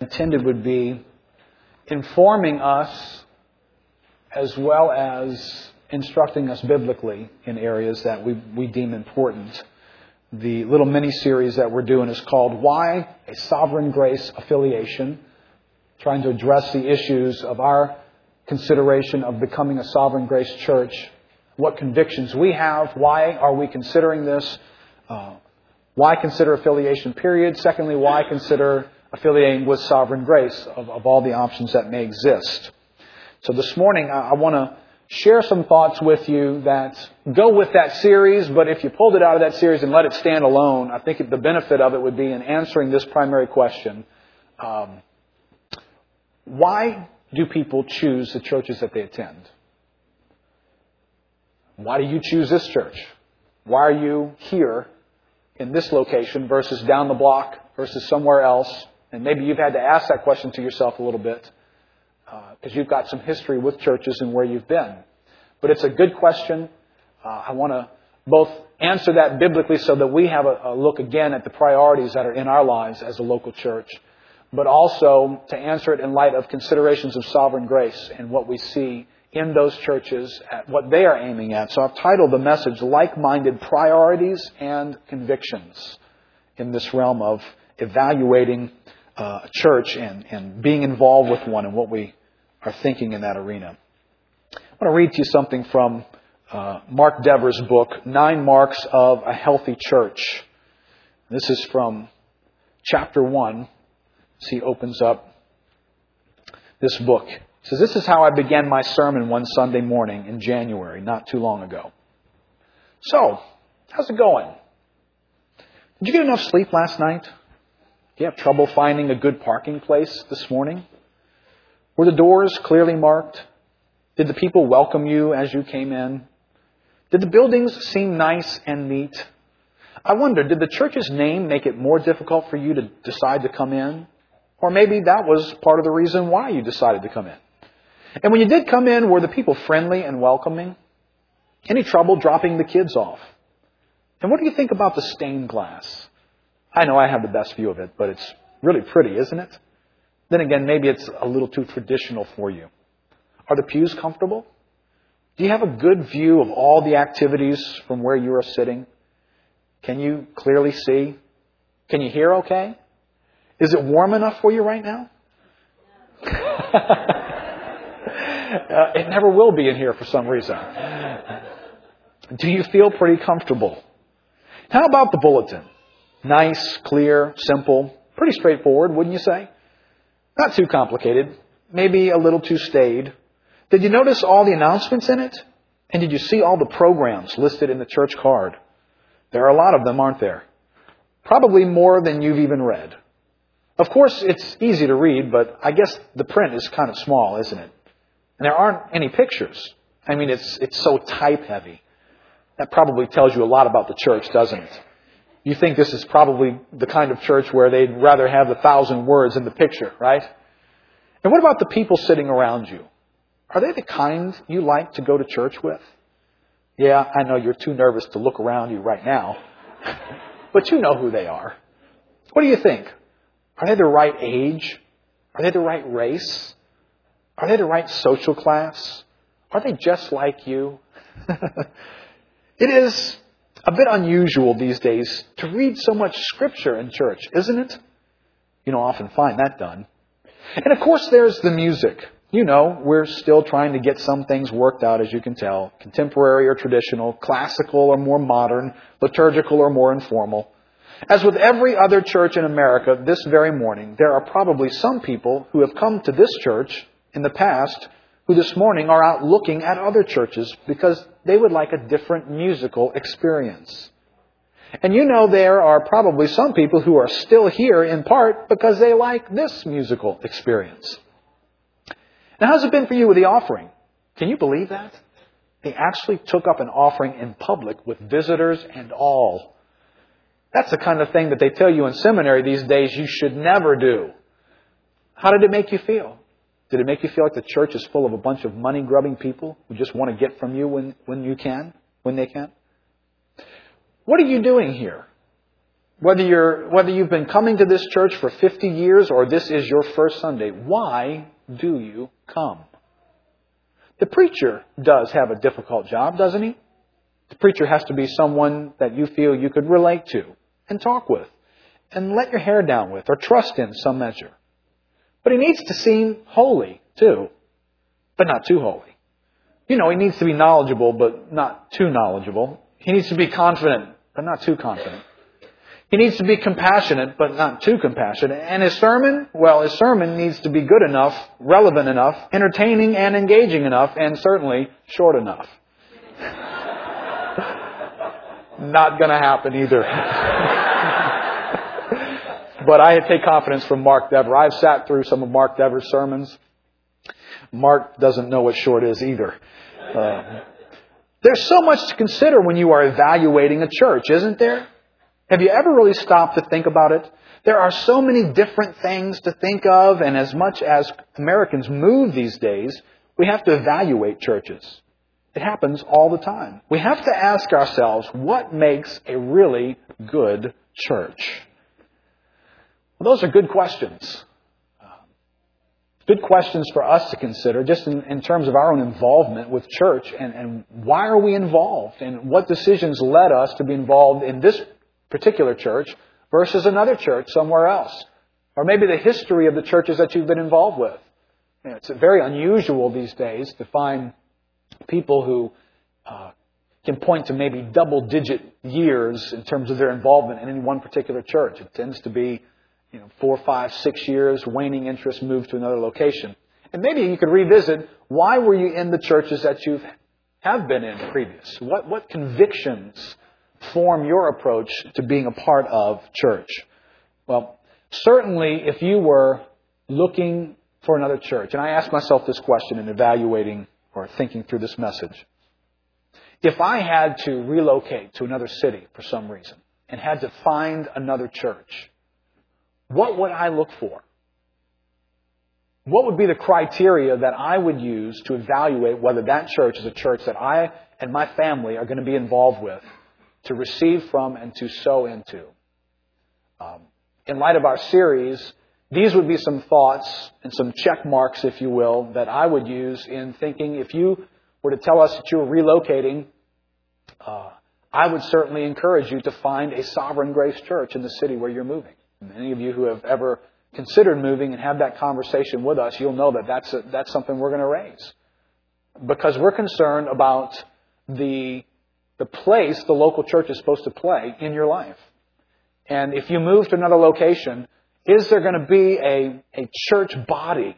intended would be informing us as well as instructing us biblically in areas that we, we deem important. The little mini series that we're doing is called Why a Sovereign Grace Affiliation, trying to address the issues of our consideration of becoming a sovereign grace church, what convictions we have, why are we considering this, uh, why consider affiliation, period. Secondly, why consider affiliating with sovereign grace of, of all the options that may exist. So this morning, I, I want to share some thoughts with you that go with that series, but if you pulled it out of that series and let it stand alone, I think the benefit of it would be in answering this primary question. Um, why do people choose the churches that they attend? Why do you choose this church? Why are you here in this location versus down the block versus somewhere else? And maybe you've had to ask that question to yourself a little bit because uh, you've got some history with churches and where you've been. But it's a good question. Uh, I want to both answer that biblically so that we have a, a look again at the priorities that are in our lives as a local church, but also to answer it in light of considerations of sovereign grace and what we see in those churches at what they are aiming at. So I've titled the message Like-Minded Priorities and Convictions in this realm of evaluating uh, church and, and being involved with one and what we are thinking in that arena. I want to read to you something from uh, Mark Dever's book, Nine Marks of a Healthy Church. This is from chapter 1. As he opens up this book. He says, This is how I began my sermon one Sunday morning in January, not too long ago. So, how's it going? Did you get enough sleep last night? Do you have trouble finding a good parking place this morning? Were the doors clearly marked? Did the people welcome you as you came in? Did the buildings seem nice and neat? I wonder, did the church's name make it more difficult for you to decide to come in? Or maybe that was part of the reason why you decided to come in. And when you did come in, were the people friendly and welcoming? Any trouble dropping the kids off? And what do you think about the stained glass? I know I have the best view of it, but it's really pretty, isn't it? Then again, maybe it's a little too traditional for you. Are the pews comfortable? Do you have a good view of all the activities from where you are sitting? Can you clearly see? Can you hear okay? Is it warm enough for you right now? uh, it never will be in here for some reason. Do you feel pretty comfortable? How about the bulletin? Nice, clear, simple, pretty straightforward, wouldn't you say? Not too complicated, maybe a little too staid. Did you notice all the announcements in it? And did you see all the programs listed in the church card? There are a lot of them, aren't there? Probably more than you've even read. Of course, it's easy to read, but I guess the print is kind of small, isn't it? And there aren't any pictures. I mean, it's, it's so type heavy. That probably tells you a lot about the church, doesn't it? You think this is probably the kind of church where they'd rather have the thousand words in the picture, right? And what about the people sitting around you? Are they the kind you like to go to church with? Yeah, I know you're too nervous to look around you right now, but you know who they are. What do you think? Are they the right age? Are they the right race? Are they the right social class? Are they just like you? it is a bit unusual these days to read so much scripture in church, isn't it? You don't often find that done. And of course, there's the music. You know, we're still trying to get some things worked out, as you can tell. Contemporary or traditional, classical or more modern, liturgical or more informal. As with every other church in America this very morning, there are probably some people who have come to this church in the past who this morning are out looking at other churches because they would like a different musical experience. And you know there are probably some people who are still here in part because they like this musical experience. Now, how's it been for you with the offering? Can you believe that? They actually took up an offering in public with visitors and all. That's the kind of thing that they tell you in seminary these days you should never do. How did it make you feel? Did it make you feel like the church is full of a bunch of money grubbing people who just want to get from you when, when you can, when they can? What are you doing here? Whether, you're, whether you've been coming to this church for 50 years or this is your first Sunday, why do you come? The preacher does have a difficult job, doesn't he? The preacher has to be someone that you feel you could relate to and talk with and let your hair down with or trust in some measure. But he needs to seem holy too, but not too holy. You know, he needs to be knowledgeable, but not too knowledgeable. He needs to be confident, but not too confident. He needs to be compassionate, but not too compassionate. And his sermon, well, his sermon needs to be good enough, relevant enough, entertaining and engaging enough, and certainly short enough. not going to happen either. but I take confidence from Mark Dever. I've sat through some of Mark Dever's sermons. Mark doesn't know what short is either. Uh, there's so much to consider when you are evaluating a church, isn't there? Have you ever really stopped to think about it? There are so many different things to think of, and as much as Americans move these days, we have to evaluate churches. It happens all the time. We have to ask ourselves, what makes a really good church? Well, those are good questions. Good questions for us to consider just in, in terms of our own involvement with church and, and why are we involved and what decisions led us to be involved in this particular church versus another church somewhere else. Or maybe the history of the churches that you've been involved with. You know, it's very unusual these days to find people who uh, can point to maybe double digit years in terms of their involvement in any one particular church. It tends to be you know, four, five, six years, waning interest, move to another location. And maybe you could revisit why were you in the churches that you have been in previous? What, what convictions form your approach to being a part of church? Well, certainly if you were looking for another church, and I asked myself this question in evaluating or thinking through this message. If I had to relocate to another city for some reason and had to find another church, what would I look for? What would be the criteria that I would use to evaluate whether that church is a church that I and my family are going to be involved with to receive from and to sow into. Um, in light of our series, these would be some thoughts and some check marks, if you will, that I would use in thinking if you were to tell us that you were relocating, uh, I would certainly encourage you to find a sovereign grace church in the city where you're moving. Many of you who have ever considered moving and have that conversation with us, you'll know that that's, a, that's something we're going to raise. Because we're concerned about the the place the local church is supposed to play in your life. And if you move to another location, is there going to be a, a church body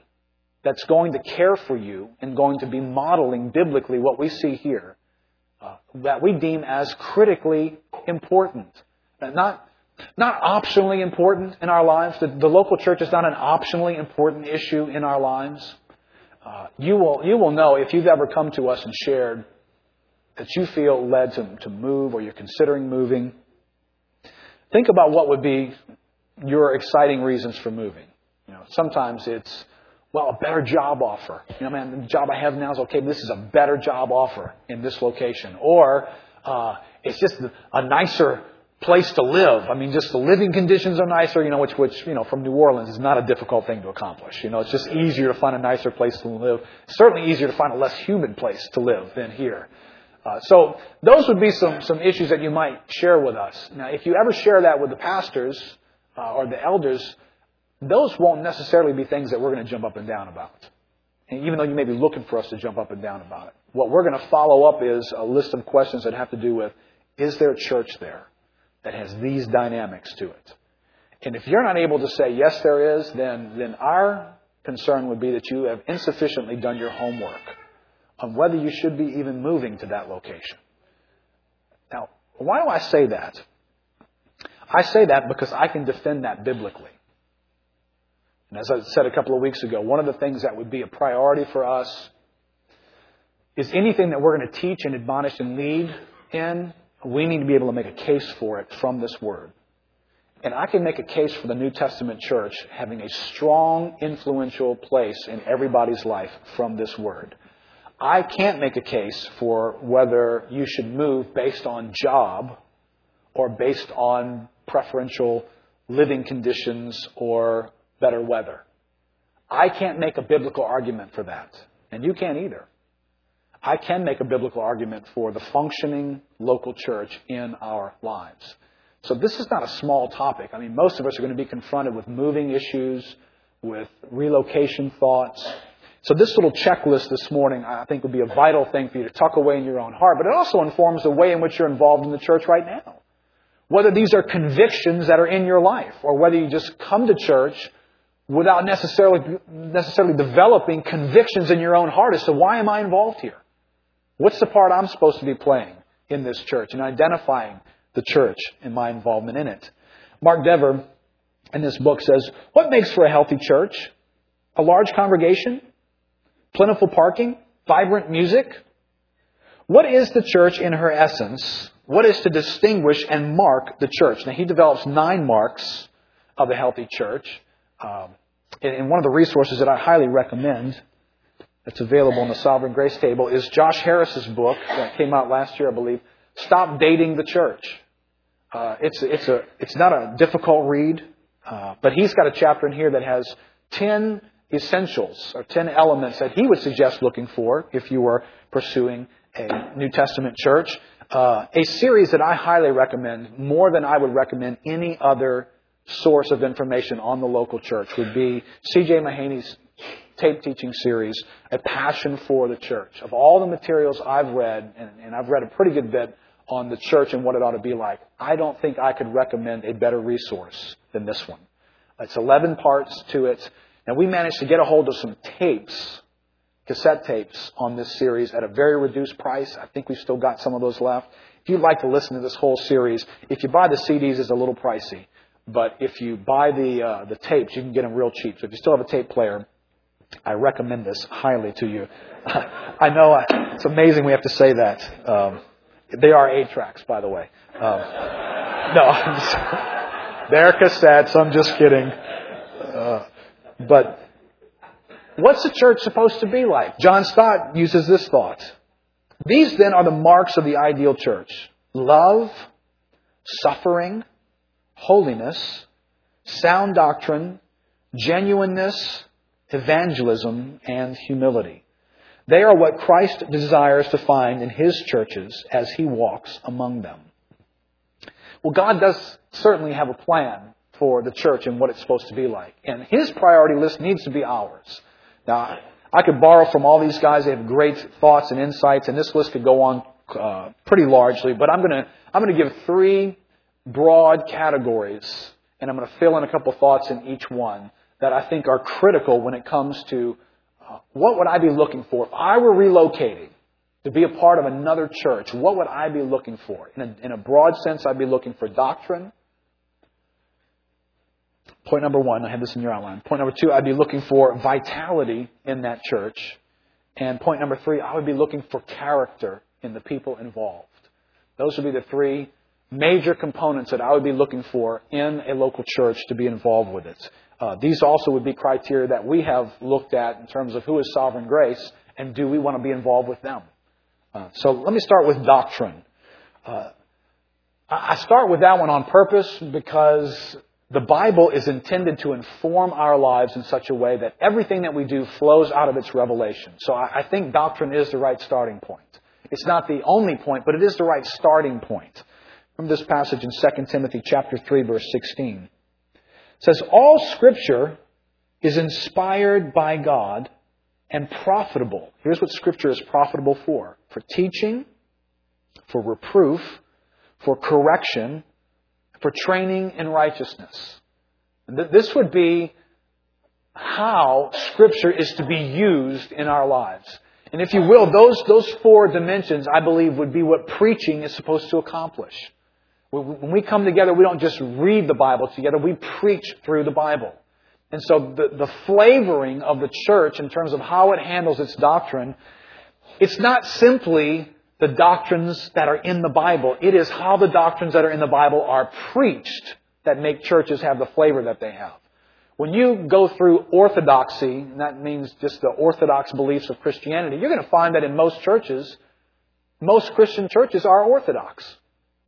that's going to care for you and going to be modeling biblically what we see here uh, that we deem as critically important? Not, not optionally important in our lives. The, the, local church is not an optionally important issue in our lives. Uh, you, will, you will know if you've ever come to us and shared that you feel led to, to move or you're considering moving, think about what would be your exciting reasons for moving. You know, sometimes it's, well, a better job offer. You know, man, the job I have now is okay, this is a better job offer in this location. Or, uh, it's just a nicer place to live. I mean, just the living conditions are nicer, you know, which, which, you know, from New Orleans is not a difficult thing to accomplish. You know, it's just easier to find a nicer place to live. certainly easier to find a less humid place to live than here. Uh, so those would be some, some issues that you might share with us. Now, if you ever share that with the pastors uh, or the elders, those won't necessarily be things that we're going to jump up and down about. And even though you may be looking for us to jump up and down about it. What we're going to follow up is a list of questions that have to do with, is there a church there that has these dynamics to it? And if you're not able to say, yes, there is, then, then our concern would be that you have insufficiently done your homework on whether you should be even moving to that location. Now, why do I say that? I say that because I can defend that biblically. And as I said a couple of weeks ago, one of the things that would be a priority for us is anything that we're going to teach and admonish and lead in, we need to be able to make a case for it from this word. And I can make a case for the New Testament church having a strong, influential place in everybody's life from this word. I can't make a case for whether you should move based on job or based on preferential living conditions or better weather. I can't make a biblical argument for that, and you can't either. I can make a biblical argument for the functioning local church in our lives. So this is not a small topic. I mean, most of us are going to be confronted with moving issues, with relocation thoughts. So this little checklist this morning, I think, would be a vital thing for you to tuck away in your own heart. But it also informs the way in which you're involved in the church right now. Whether these are convictions that are in your life, or whether you just come to church without necessarily, necessarily developing convictions in your own heart as to why am I involved here? What's the part I'm supposed to be playing in this church and identifying the church and my involvement in it? Mark Dever in this book says, What makes for a healthy church? A large congregation? Plentiful parking? Vibrant music? What is the church in her essence? What is to distinguish and mark the church? Now, he develops nine marks of a healthy church. Um, and one of the resources that I highly recommend that's available in the Sovereign Grace table is Josh Harris's book that came out last year, I believe, Stop Dating the Church. Uh, it's, it's, a, it's not a difficult read, uh, but he's got a chapter in here that has 10 essentials or 10 elements that he would suggest looking for if you were pursuing a New Testament church. Uh, a series that I highly recommend, more than I would recommend any other source of information on the local church would be C.J. Mahaney's tape teaching series, A Passion for the Church. Of all the materials I've read, and, and I've read a pretty good bit on the church and what it ought to be like, I don't think I could recommend a better resource than this one. It's 11 parts to it. And we managed to get a hold of some tapes, cassette tapes on this series at a very reduced price. I think we've still got some of those left. If you'd like to listen to this whole series, if you buy the CDs, it's a little pricey. But if you buy the uh, the tapes, you can get them real cheap. So if you still have a tape player, I recommend this highly to you. I know uh, it's amazing we have to say that. Um, they are eight tracks, by the way. Um, no, they're cassettes. I'm just kidding. Uh, but what's the church supposed to be like? John Stott uses this thought. These then are the marks of the ideal church love, suffering, holiness, sound doctrine, genuineness, evangelism, and humility. They are what Christ desires to find in His churches as He walks among them. Well, God does certainly have a plan for the church and what it's supposed to be like. And His priority list needs to be ours. Now, I could borrow from all these guys. They have great thoughts and insights, and this list could go on uh, pretty largely. But I'm going I'm going to give three broad categories, and I'm going to fill in a couple thoughts in each one that I think are critical when it comes to uh, what would I be looking for if I were relocating to be a part of another church. What would I be looking for? In a, in a broad sense, I'd be looking for doctrine. Point number one, I have this in your outline. Point number two, I'd be looking for vitality in that church. And point number three, I would be looking for character in the people involved. Those would be the three major components that I would be looking for in a local church to be involved with it. Uh, these also would be criteria that we have looked at in terms of who is sovereign grace and do we want to be involved with them. Uh, so let me start with doctrine. Uh, I start with that one on purpose because the Bible is intended to inform our lives in such a way that everything that we do flows out of its revelation. So I, I think doctrine is the right starting point. It's not the only point, but it is the right starting point. From this passage in 2 Timothy chapter 3 verse 16 says, All scripture is inspired by God and profitable. Here's what scripture is profitable for. For teaching, for reproof, for correction, for training in righteousness. This would be how scripture is to be used in our lives. And if you will, those, those four dimensions, I believe, would be what preaching is supposed to accomplish. When we come together, we don't just read the Bible together, we preach through the Bible. And so the, the flavoring of the church in terms of how it handles its doctrine, it's not simply the doctrines that are in the Bible. It is how the doctrines that are in the Bible are preached that make churches have the flavor that they have. When you go through orthodoxy, and that means just the orthodox beliefs of Christianity, you're going to find that in most churches, most Christian churches are orthodox.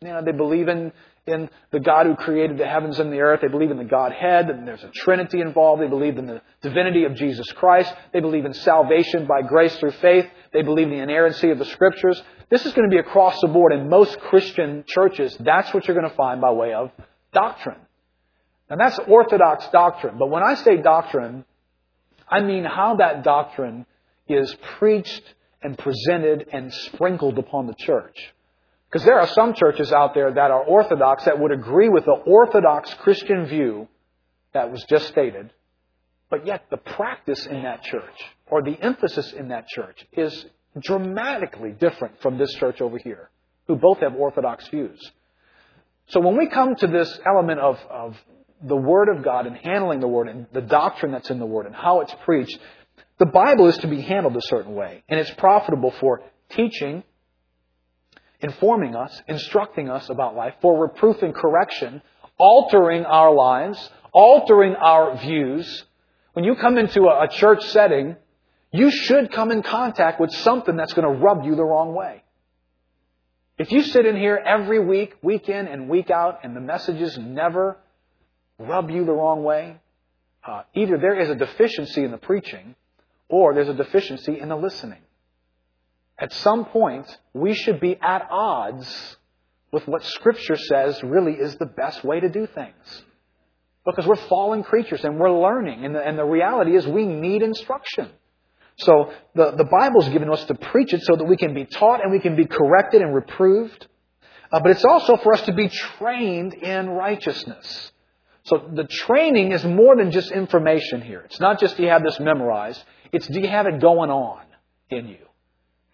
You know, they believe in, in the God who created the heavens and the earth. They believe in the Godhead, and there's a Trinity involved. They believe in the divinity of Jesus Christ. They believe in salvation by grace through faith. They believe in the inerrancy of the Scriptures. This is going to be across the board in most Christian churches. That's what you're going to find by way of doctrine. And that's orthodox doctrine. But when I say doctrine, I mean how that doctrine is preached and presented and sprinkled upon the church. Because there are some churches out there that are orthodox that would agree with the orthodox Christian view that was just stated, but yet the practice in that church or the emphasis in that church is dramatically different from this church over here, who both have orthodox views. So when we come to this element of, of the Word of God and handling the Word and the doctrine that's in the Word and how it's preached, the Bible is to be handled a certain way. And it's profitable for teaching, informing us, instructing us about life, for reproof and correction, altering our lives, altering our views. When you come into a church setting, you should come in contact with something that's going to rub you the wrong way. If you sit in here every week, week in and week out, and the messages never rub you the wrong way, uh, either there is a deficiency in the preaching, or there's a deficiency in the listening. At some point, we should be at odds with what Scripture says really is the best way to do things. Because we're fallen creatures and we're learning, and the, and the reality is we need instruction. So the, the Bible's given us to preach it so that we can be taught and we can be corrected and reproved. Uh, but it's also for us to be trained in righteousness. So the training is more than just information here. It's not just do you have this memorized. It's do you have it going on in you.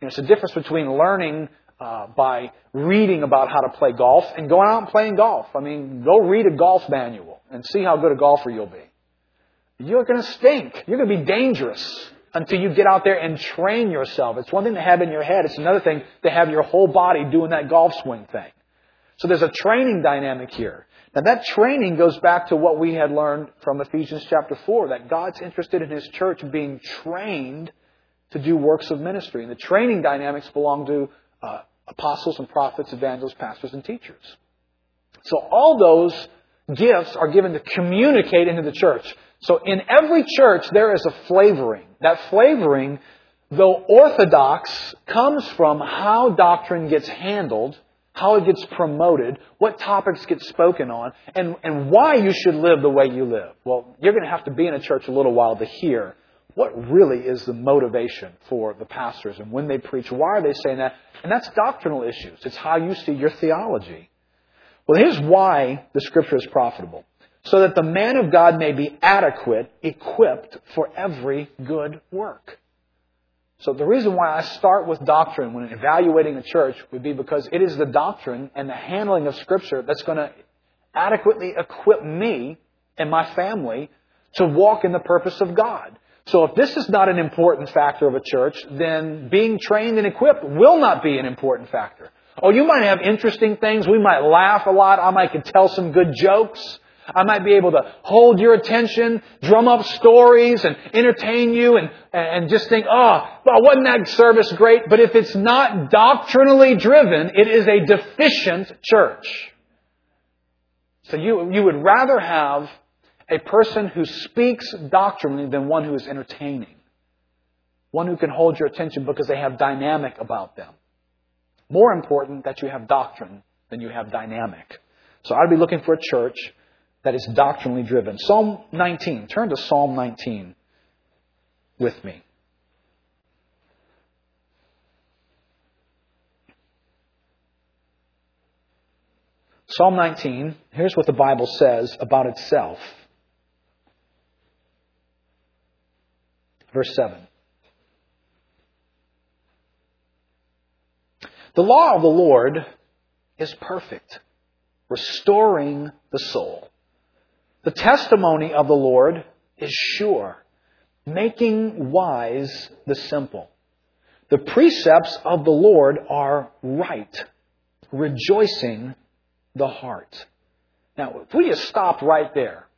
You know, it's the difference between learning uh, by reading about how to play golf and going out and playing golf. I mean, go read a golf manual and see how good a golfer you'll be. You're going to stink. You're going to be dangerous until you get out there and train yourself. It's one thing to have in your head. It's another thing to have your whole body doing that golf swing thing. So there's a training dynamic here. Now that training goes back to what we had learned from Ephesians chapter 4, that God's interested in His church being trained to do works of ministry. And the training dynamics belong to uh, apostles and prophets, evangelists, pastors, and teachers. So all those gifts are given to communicate into the church. So in every church, there is a flavoring. That flavoring, though orthodox, comes from how doctrine gets handled, how it gets promoted, what topics get spoken on, and, and why you should live the way you live. Well, you're going to have to be in a church a little while to hear what really is the motivation for the pastors and when they preach, why are they saying that? And that's doctrinal issues. It's how you see your theology. Well, here's why the scripture is profitable. So that the man of God may be adequate, equipped for every good work. So the reason why I start with doctrine when evaluating a church would be because it is the doctrine and the handling of scripture that's going to adequately equip me and my family to walk in the purpose of God. So if this is not an important factor of a church, then being trained and equipped will not be an important factor. Oh, you might have interesting things. We might laugh a lot. I might could tell some good jokes. I might be able to hold your attention, drum up stories and entertain you and, and just think, oh, well, wasn't that service great? But if it's not doctrinally driven, it is a deficient church. So you, you would rather have a person who speaks doctrinally than one who is entertaining. One who can hold your attention because they have dynamic about them. More important that you have doctrine than you have dynamic. So I'd be looking for a church that is doctrinally driven. Psalm 19. Turn to Psalm 19 with me. Psalm 19, here's what the Bible says about itself. Verse 7. The law of the Lord is perfect, restoring the soul. The testimony of the Lord is sure, making wise the simple. The precepts of the Lord are right, rejoicing the heart. Now, if we just stopped right there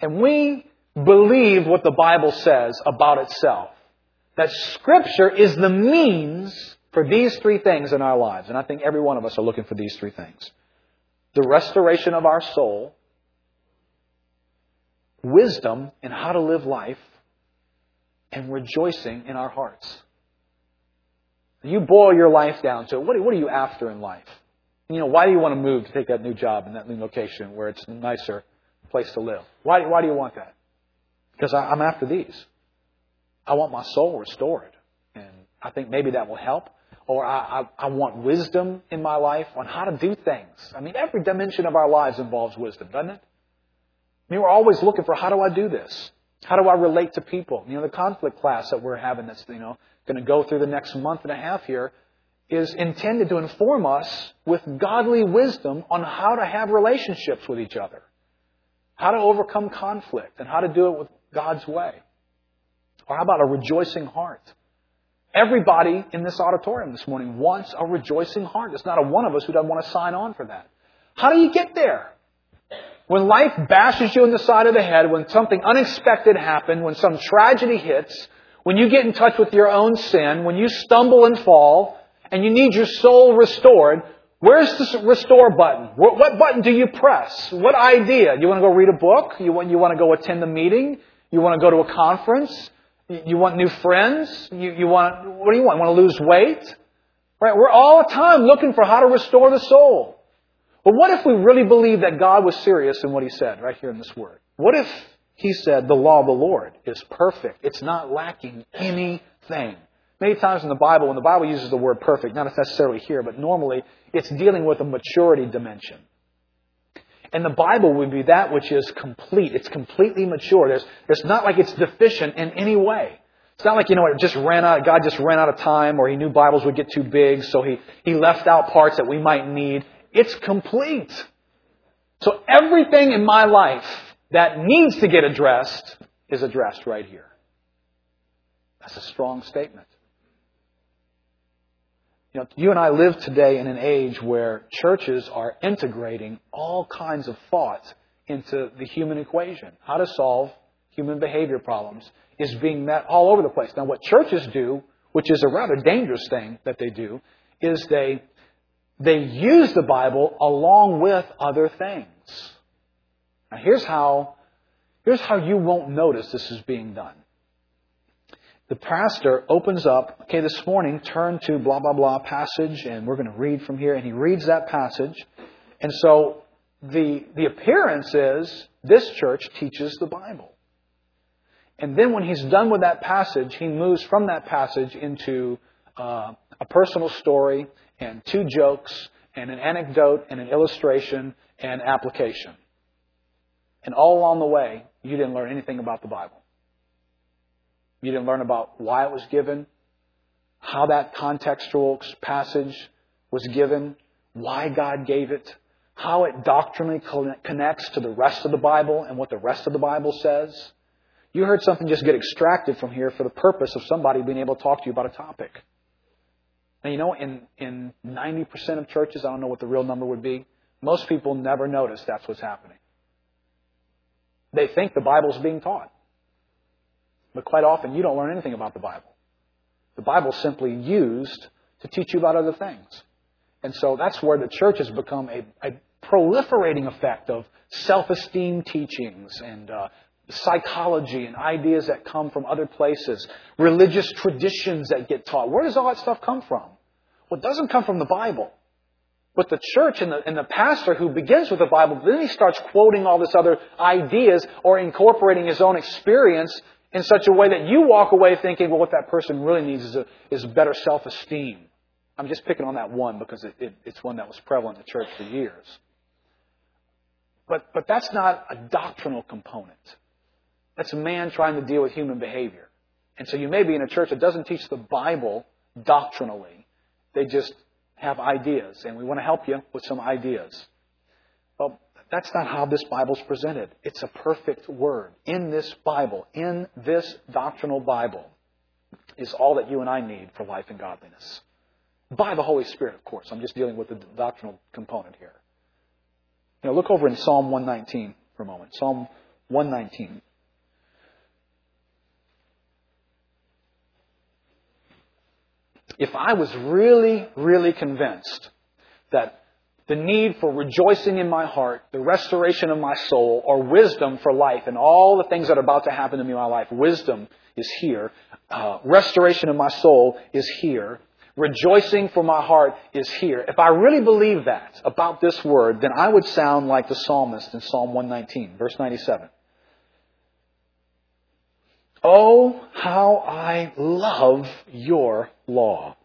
and we believe what the Bible says about itself. That Scripture is the means for these three things in our lives. And I think every one of us are looking for these three things. the restoration of our soul, wisdom in how to live life, and rejoicing in our hearts. You boil your life down to what are you after in life? You know, why do you want to move to take that new job in that new location where it's a nicer place to live? Why, why do you want that? Because I'm after these. I want my soul restored. And I think maybe that will help. Or I, I, I want wisdom in my life on how to do things. I mean, every dimension of our lives involves wisdom, doesn't it? I mean, we're always looking for how do I do this? How do I relate to people? You know, the conflict class that we're having that's, you know, going to go through the next month and a half here is intended to inform us with godly wisdom on how to have relationships with each other, how to overcome conflict, and how to do it with God's way. Or how about a rejoicing heart? Everybody in this auditorium this morning wants a rejoicing heart. There's not a one of us who doesn't want to sign on for that. How do you get there? When life bashes you in the side of the head, when something unexpected happens, when some tragedy hits, when you get in touch with your own sin, when you stumble and fall, and you need your soul restored, where's the restore button? What button do you press? What idea? You want to go read a book? You want, you want to go attend a meeting? You want to go to a conference? You want new friends? You, you want, what do you want? You want to lose weight? Right? We're all the time looking for how to restore the soul. But what if we really believe that God was serious in what He said right here in this word? What if He said the law of the Lord is perfect? It's not lacking anything. Many times in the Bible, when the Bible uses the word perfect, not necessarily here, but normally it's dealing with a maturity dimension. And the Bible would be that which is complete. It's completely mature. There's, it's not like it's deficient in any way. It's not like, you know, it just ran out, God just ran out of time or he knew Bibles would get too big, so he, he left out parts that we might need. It's complete. So everything in my life that needs to get addressed is addressed right here. That's a strong statement. You know, you and I live today in an age where churches are integrating all kinds of thoughts into the human equation. How to solve human behavior problems is being met all over the place. Now, what churches do, which is a rather dangerous thing that they do, is they, they use the Bible along with other things. Now, here's how, here's how you won't notice this is being done the pastor opens up, okay, this morning, turn to blah, blah, blah passage, and we're going to read from here. And he reads that passage. And so the, the appearance is this church teaches the Bible. And then when he's done with that passage, he moves from that passage into uh, a personal story and two jokes and an anecdote and an illustration and application. And all along the way, you didn't learn anything about the Bible. You didn't learn about why it was given, how that contextual passage was given, why God gave it, how it doctrinally connects to the rest of the Bible and what the rest of the Bible says. You heard something just get extracted from here for the purpose of somebody being able to talk to you about a topic. Now, you know, in, in 90% of churches, I don't know what the real number would be, most people never notice that's what's happening. They think the Bible's being taught. But quite often, you don't learn anything about the Bible. The Bible's simply used to teach you about other things. And so that's where the church has become a, a proliferating effect of self-esteem teachings and uh, psychology and ideas that come from other places, religious traditions that get taught. Where does all that stuff come from? Well, it doesn't come from the Bible. But the church and the, and the pastor who begins with the Bible, then he starts quoting all this other ideas or incorporating his own experience in such a way that you walk away thinking, well, what that person really needs is, a, is better self-esteem. I'm just picking on that one because it, it, it's one that was prevalent in the church for years. But, but that's not a doctrinal component. That's a man trying to deal with human behavior. And so you may be in a church that doesn't teach the Bible doctrinally. They just have ideas, and we want to help you with some ideas. Well, that's not how this Bible's presented. It's a perfect word. In this Bible, in this doctrinal Bible, is all that you and I need for life and godliness. By the Holy Spirit, of course. I'm just dealing with the doctrinal component here. You know, look over in Psalm 119 for a moment. Psalm 119. If I was really, really convinced that the need for rejoicing in my heart, the restoration of my soul, or wisdom for life, and all the things that are about to happen to me in my life. Wisdom is here. Uh, restoration of my soul is here. Rejoicing for my heart is here. If I really believe that about this word, then I would sound like the psalmist in Psalm 119, verse 97. Oh, how I love your law.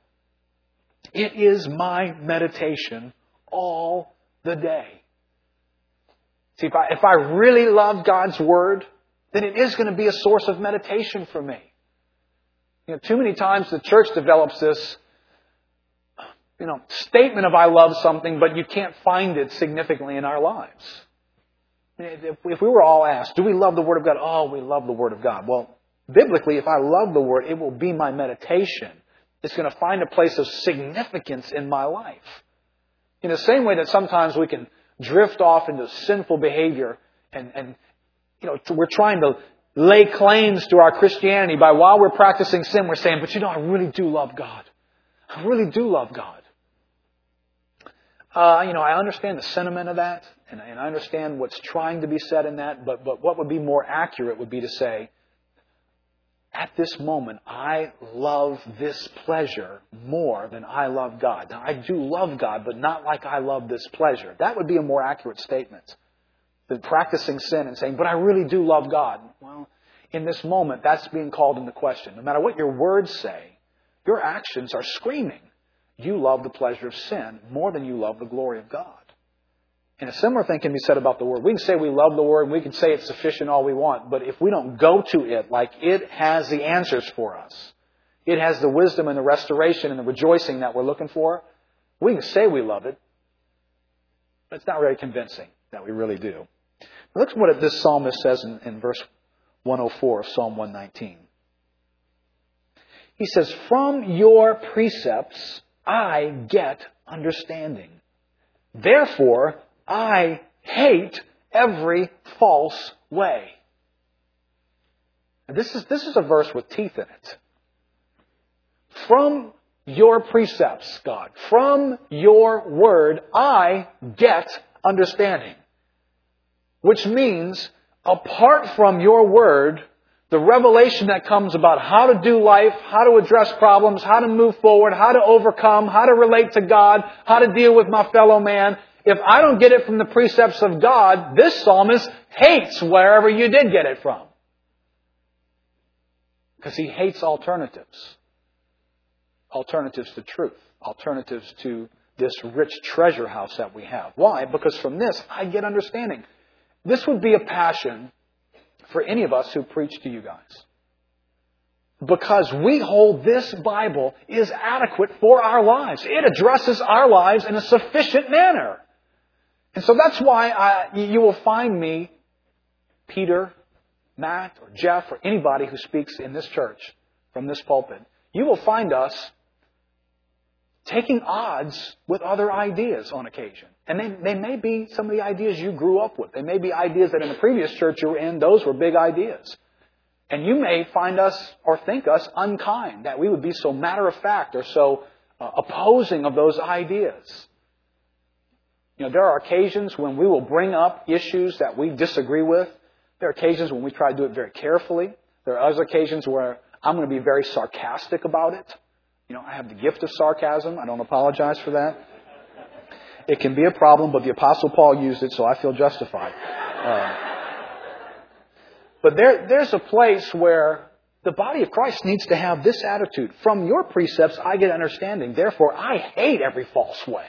It is my meditation all the day. See, if I, if I really love God's Word, then it is going to be a source of meditation for me. You know, too many times the church develops this, you know, statement of I love something, but you can't find it significantly in our lives. If we were all asked, do we love the Word of God? Oh, we love the Word of God. Well, biblically, if I love the Word, it will be my meditation. It's going to find a place of significance in my life. In the same way that sometimes we can drift off into sinful behavior and, and you know, we're trying to lay claims to our Christianity by while we're practicing sin, we're saying, but you know, I really do love God. I really do love God. Uh, you know, I understand the sentiment of that, and, and I understand what's trying to be said in that, but, but what would be more accurate would be to say, at this moment, I love this pleasure more than I love God. Now, I do love God, but not like I love this pleasure. That would be a more accurate statement than practicing sin and saying, but I really do love God. Well, in this moment, that's being called into question. No matter what your words say, your actions are screaming. You love the pleasure of sin more than you love the glory of God. And a similar thing can be said about the Word. We can say we love the Word, and we can say it's sufficient all we want, but if we don't go to it like it has the answers for us, it has the wisdom and the restoration and the rejoicing that we're looking for, we can say we love it, but it's not very convincing that we really do. Look at what this psalmist says in, in verse 104 of Psalm 119. He says, From your precepts I get understanding. Therefore, I hate every false way. And this is, this is a verse with teeth in it. From your precepts, God, from your word, I get understanding. Which means, apart from your word, the revelation that comes about how to do life, how to address problems, how to move forward, how to overcome, how to relate to God, how to deal with my fellow man, if I don't get it from the precepts of God, this psalmist hates wherever you did get it from. Because he hates alternatives. Alternatives to truth. Alternatives to this rich treasure house that we have. Why? Because from this, I get understanding. This would be a passion for any of us who preach to you guys. Because we hold this Bible is adequate for our lives. It addresses our lives in a sufficient manner. And so that's why I, you will find me, Peter, Matt, or Jeff, or anybody who speaks in this church from this pulpit, you will find us taking odds with other ideas on occasion. And they, they may be some of the ideas you grew up with. They may be ideas that in the previous church you were in, those were big ideas. And you may find us or think us unkind, that we would be so matter of fact or so uh, opposing of those ideas. You know, there are occasions when we will bring up issues that we disagree with. There are occasions when we try to do it very carefully. There are other occasions where I'm going to be very sarcastic about it. You know, I have the gift of sarcasm. I don't apologize for that. It can be a problem, but the Apostle Paul used it, so I feel justified. Uh, but there, there's a place where the body of Christ needs to have this attitude. From your precepts, I get understanding. Therefore, I hate every false way.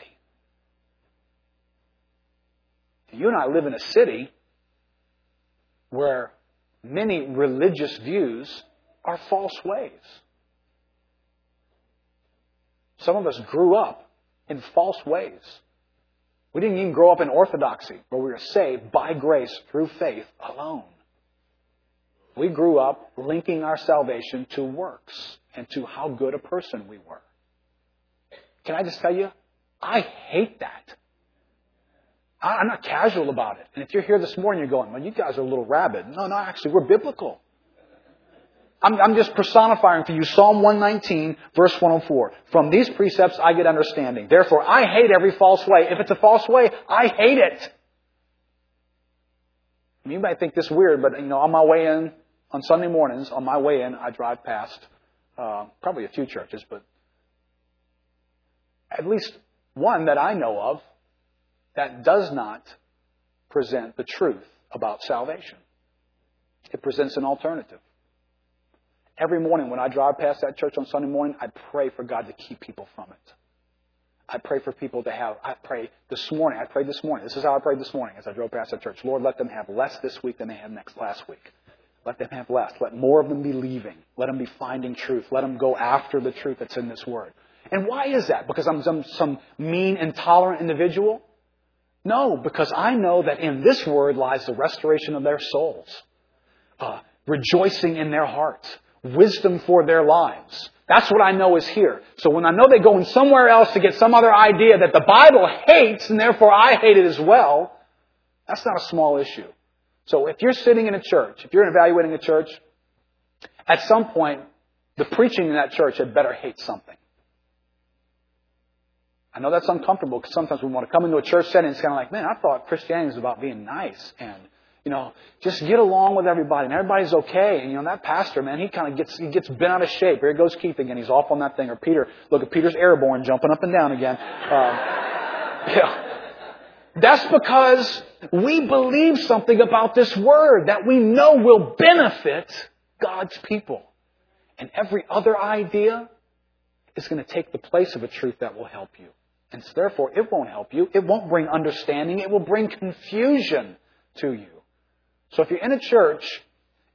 You and I live in a city where many religious views are false ways. Some of us grew up in false ways. We didn't even grow up in orthodoxy, where we were saved by grace through faith alone. We grew up linking our salvation to works and to how good a person we were. Can I just tell you? I hate that. I'm not casual about it. And if you're here this morning, you're going, well, you guys are a little rabid. No, no, actually, we're biblical. I'm, I'm just personifying for you Psalm 119, verse 104. From these precepts I get understanding. Therefore, I hate every false way. If it's a false way, I hate it. You might think this weird, but you know, on my way in, on Sunday mornings, on my way in, I drive past uh, probably a few churches, but at least one that I know of that does not present the truth about salvation. It presents an alternative. Every morning when I drive past that church on Sunday morning, I pray for God to keep people from it. I pray for people to have, I pray this morning, I prayed this morning. This is how I prayed this morning as I drove past that church. Lord, let them have less this week than they had next last week. Let them have less. Let more of them be leaving. Let them be finding truth. Let them go after the truth that's in this word. And why is that? Because I'm some, some mean, intolerant individual? No, because I know that in this word lies the restoration of their souls, uh, rejoicing in their hearts, wisdom for their lives. That's what I know is here. So when I know they're going somewhere else to get some other idea that the Bible hates and therefore I hate it as well, that's not a small issue. So if you're sitting in a church, if you're evaluating a church, at some point, the preaching in that church had better hate something. I know that's uncomfortable because sometimes we want to come into a church setting and it's kind of like, man, I thought Christianity was about being nice and you know, just get along with everybody and everybody's okay. And you know, that pastor, man, he kind of gets, he gets bent out of shape. Here goes Keith again. He's off on that thing. Or Peter, look at Peter's airborne jumping up and down again. Um, yeah. That's because we believe something about this word that we know will benefit God's people. And every other idea is going to take the place of a truth that will help you. And so therefore, it won't help you. It won't bring understanding. It will bring confusion to you. So if you're in a church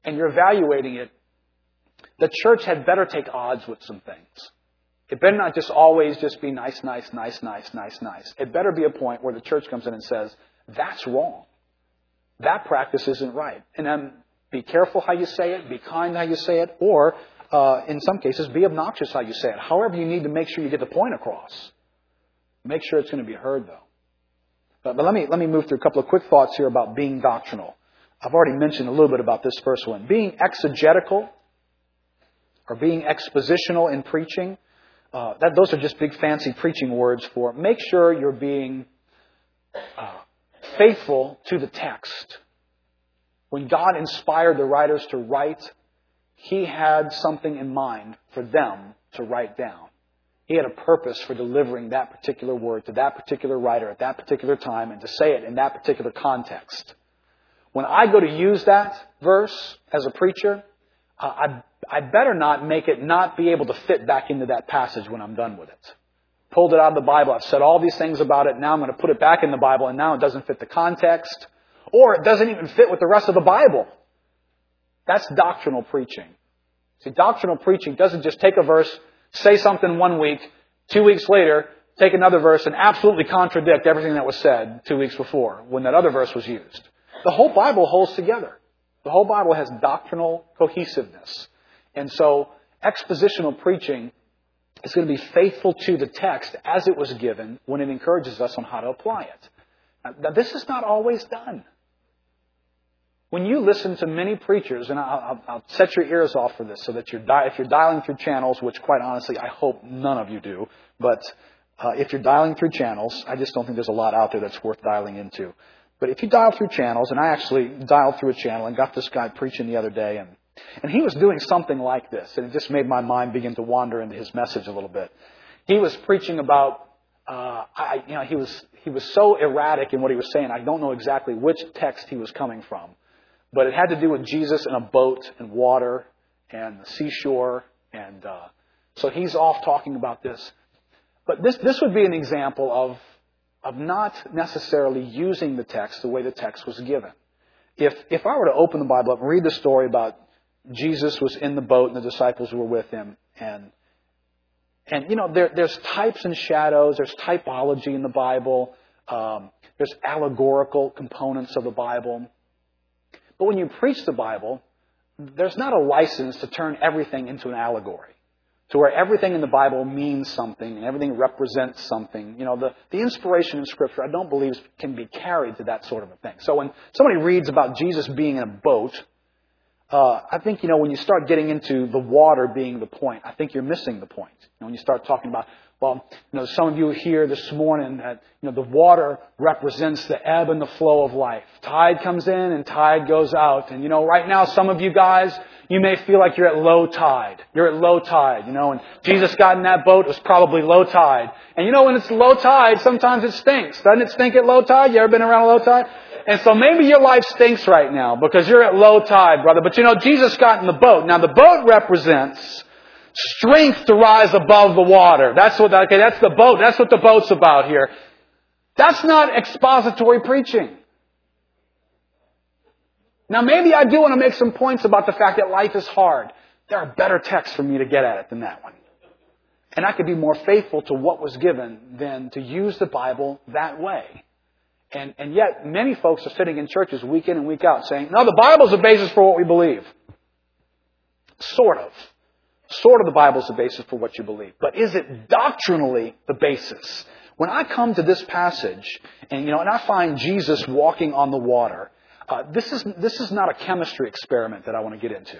and you're evaluating it, the church had better take odds with some things. It better not just always just be nice, nice, nice, nice, nice, nice. It better be a point where the church comes in and says, that's wrong. That practice isn't right. And then be careful how you say it, be kind how you say it, or uh, in some cases, be obnoxious how you say it. However, you need to make sure you get the point across. Make sure it's going to be heard, though. But, but let me let me move through a couple of quick thoughts here about being doctrinal. I've already mentioned a little bit about this first one. Being exegetical or being expositional in preaching, uh, that, those are just big fancy preaching words for make sure you're being uh, faithful to the text. When God inspired the writers to write, He had something in mind for them to write down. He had a purpose for delivering that particular word to that particular writer at that particular time and to say it in that particular context. When I go to use that verse as a preacher, I, I better not make it not be able to fit back into that passage when I'm done with it. Pulled it out of the Bible. I've said all these things about it. Now I'm going to put it back in the Bible and now it doesn't fit the context. Or it doesn't even fit with the rest of the Bible. That's doctrinal preaching. See, doctrinal preaching doesn't just take a verse, say something one week, two weeks later, take another verse and absolutely contradict everything that was said two weeks before when that other verse was used. The whole Bible holds together. The whole Bible has doctrinal cohesiveness. And so, expositional preaching is going to be faithful to the text as it was given when it encourages us on how to apply it. Now, this is not always done. When you listen to many preachers, and I'll, I'll set your ears off for this so that you're di- if you're dialing through channels, which quite honestly I hope none of you do, but uh, if you're dialing through channels, I just don't think there's a lot out there that's worth dialing into. But if you dial through channels, and I actually dialed through a channel and got this guy preaching the other day, and, and he was doing something like this, and it just made my mind begin to wander into his message a little bit. He was preaching about, uh, I, you know, he was he was so erratic in what he was saying. I don't know exactly which text he was coming from, but it had to do with Jesus and a boat and water and the seashore, and uh, so he's off talking about this. But this this would be an example of of not necessarily using the text the way the text was given. If, if I were to open the Bible up and read the story about Jesus was in the boat and the disciples were with him, and, and you know, there, there's types and shadows, there's typology in the Bible, um, there's allegorical components of the Bible. But when you preach the Bible, there's not a license to turn everything into an allegory to where everything in the Bible means something and everything represents something. You know, the, the inspiration in Scripture, I don't believe can be carried to that sort of a thing. So when somebody reads about Jesus being in a boat, uh, I think, you know, when you start getting into the water being the point, I think you're missing the point. You know, when you start talking about, well, you know, some of you here this morning that, you know, the water represents the ebb and the flow of life. Tide comes in and tide goes out. And, you know, right now, some of you guys, you may feel like you're at low tide. You're at low tide, you know, and Jesus got in that boat, it was probably low tide. And you know, when it's low tide, sometimes it stinks. Doesn't it stink at low tide? You ever been around low tide? And so maybe your life stinks right now because you're at low tide, brother. But you know, Jesus got in the boat. Now the boat represents strength to rise above the water. That's what, okay, that's the boat. That's what the boat's about here. That's not expository preaching. Now maybe I do want to make some points about the fact that life is hard. There are better texts for me to get at it than that one. And I could be more faithful to what was given than to use the Bible that way. And, and yet, many folks are sitting in churches week in and week out saying, no, the Bible's the basis for what we believe. Sort of. Sort of the Bible's the basis for what you believe. But is it doctrinally the basis? When I come to this passage, and you know, and I find Jesus walking on the water, uh, this is this is not a chemistry experiment that I want to get into.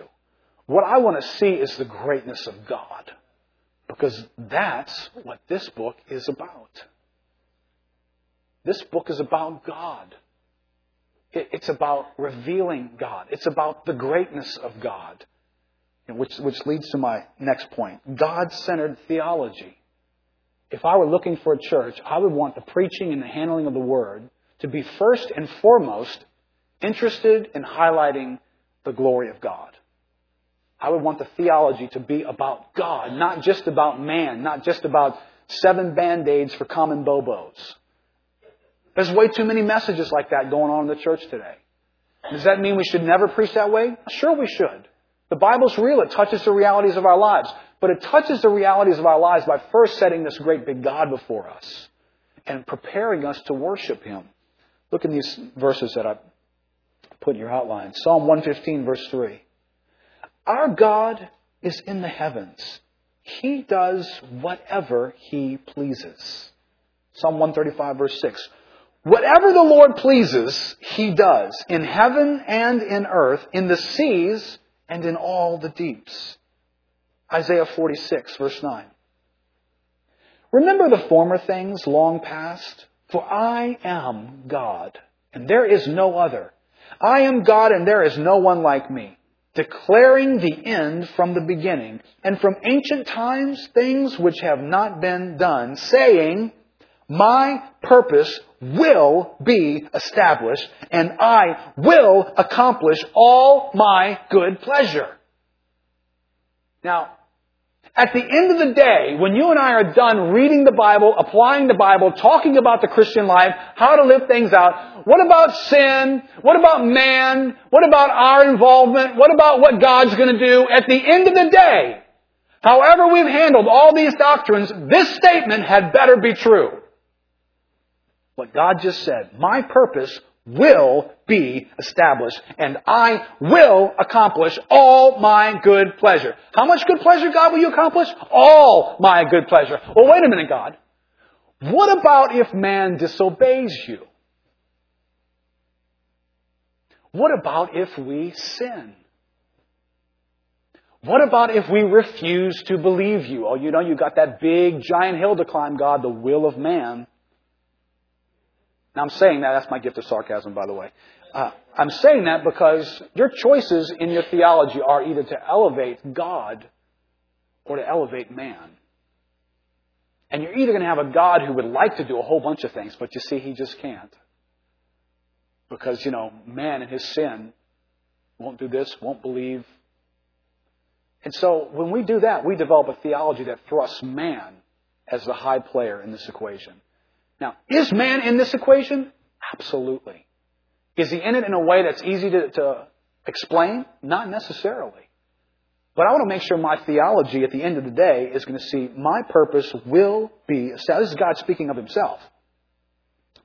What I want to see is the greatness of God, because that's what this book is about. This book is about God. It's about revealing God. It's about the greatness of God. Which, which leads to my next point. God-centered theology. If I were looking for a church, I would want the preaching and the handling of the Word to be first and foremost interested in highlighting the glory of God. I would want the theology to be about God, not just about man, not just about seven band-aids for common bobos. There's way too many messages like that going on in the church today. Does that mean we should never preach that way? Sure we should. The Bible's real. It touches the realities of our lives. But it touches the realities of our lives by first setting this great big God before us and preparing us to worship Him. Look in these verses that I put in your outline. Psalm 115 verse 3. Our God is in the heavens. He does whatever He pleases. Psalm 135 verse 6. Whatever the Lord pleases, He does, in heaven and in earth, in the seas and in all the deeps. Isaiah 46, verse 9. Remember the former things long past, for I am God, and there is no other. I am God, and there is no one like me, declaring the end from the beginning, and from ancient times things which have not been done, saying, my purpose will be established and I will accomplish all my good pleasure. Now, at the end of the day, when you and I are done reading the Bible, applying the Bible, talking about the Christian life, how to live things out, what about sin? What about man? What about our involvement? What about what God's going to do? At the end of the day, however we've handled all these doctrines, this statement had better be true what God just said. My purpose will be established and I will accomplish all my good pleasure. How much good pleasure, God, will you accomplish? All my good pleasure. Well, wait a minute, God. What about if man disobeys you? What about if we sin? What about if we refuse to believe you? Oh, you know, you got that big giant hill to climb, God, the will of man. Now I'm saying that, that's my gift of sarcasm, by the way. Uh, I'm saying that because your choices in your theology are either to elevate God or to elevate man. And you're either going to have a God who would like to do a whole bunch of things, but you see, he just can't. Because, you know, man in his sin won't do this, won't believe. And so when we do that, we develop a theology that thrusts man as the high player in this equation. Now, is man in this equation? Absolutely. Is he in it in a way that's easy to, to explain? Not necessarily. But I want to make sure my theology at the end of the day is going to see my purpose will be established. This is God speaking of himself.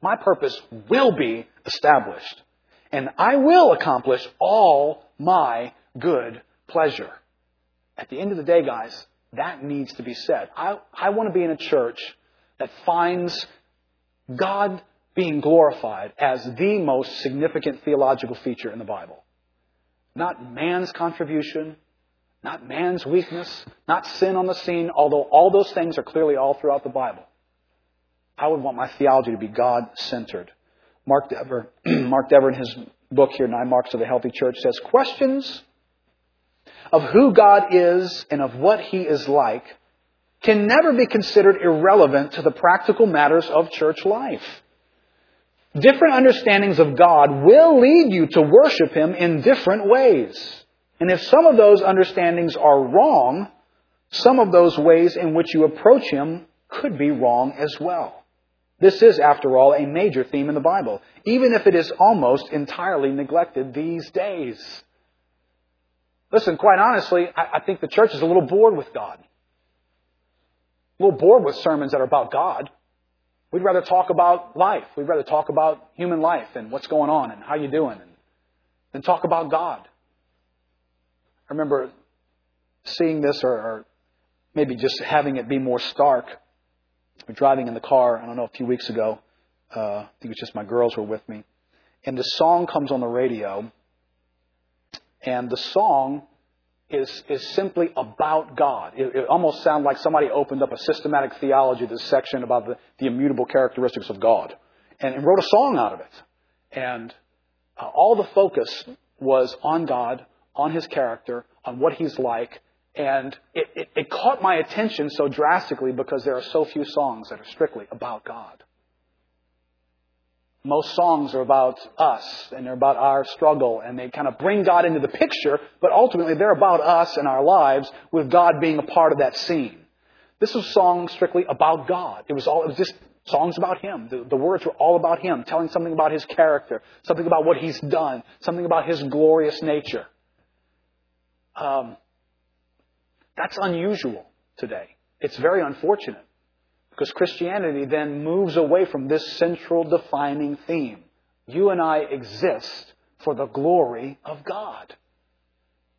My purpose will be established. And I will accomplish all my good pleasure. At the end of the day, guys, that needs to be said. I, I want to be in a church that finds God being glorified as the most significant theological feature in the Bible. not man's contribution, not man's weakness, not sin on the scene, although all those things are clearly all throughout the Bible. I would want my theology to be God centered. Mark Dever, Mark Dever in his book here, Nine Marks of a Healthy Church, says questions of who God is and of what He is like can never be considered irrelevant to the practical matters of church life. Different understandings of God will lead you to worship Him in different ways. And if some of those understandings are wrong, some of those ways in which you approach Him could be wrong as well. This is, after all, a major theme in the Bible, even if it is almost entirely neglected these days. Listen, quite honestly, I, think the church is a little bored with God. A little bored with sermons that are about God. We'd rather talk about life. We'd rather talk about human life and what's going on and how you doing and, than talk about God. I remember seeing this or, or maybe just having it be more stark. We're driving in the car, I don't know, a few weeks ago. Uh, I think it was just my girls were with me. And the song comes on the radio and the song is, is simply about God. It, it almost sounds like somebody opened up a systematic theology, this section about the, the immutable characteristics of God, and, and, wrote a song out of it. And uh, all the focus was on God, on His character, on what He's like, and it, it, it caught my attention so drastically because there are so few songs that are strictly about God. Most songs are about us and they're about our struggle and they kind of bring God into the picture, but ultimately they're about us and our lives with God being a part of that scene. This was a song strictly about God. It was all, it was just songs about Him. The, the words were all about Him, telling something about His character, something about what He's done, something about His glorious nature. Um, that's unusual today. It's very unfortunate. Because Christianity then moves away from this central defining theme. You and I exist for the glory of God.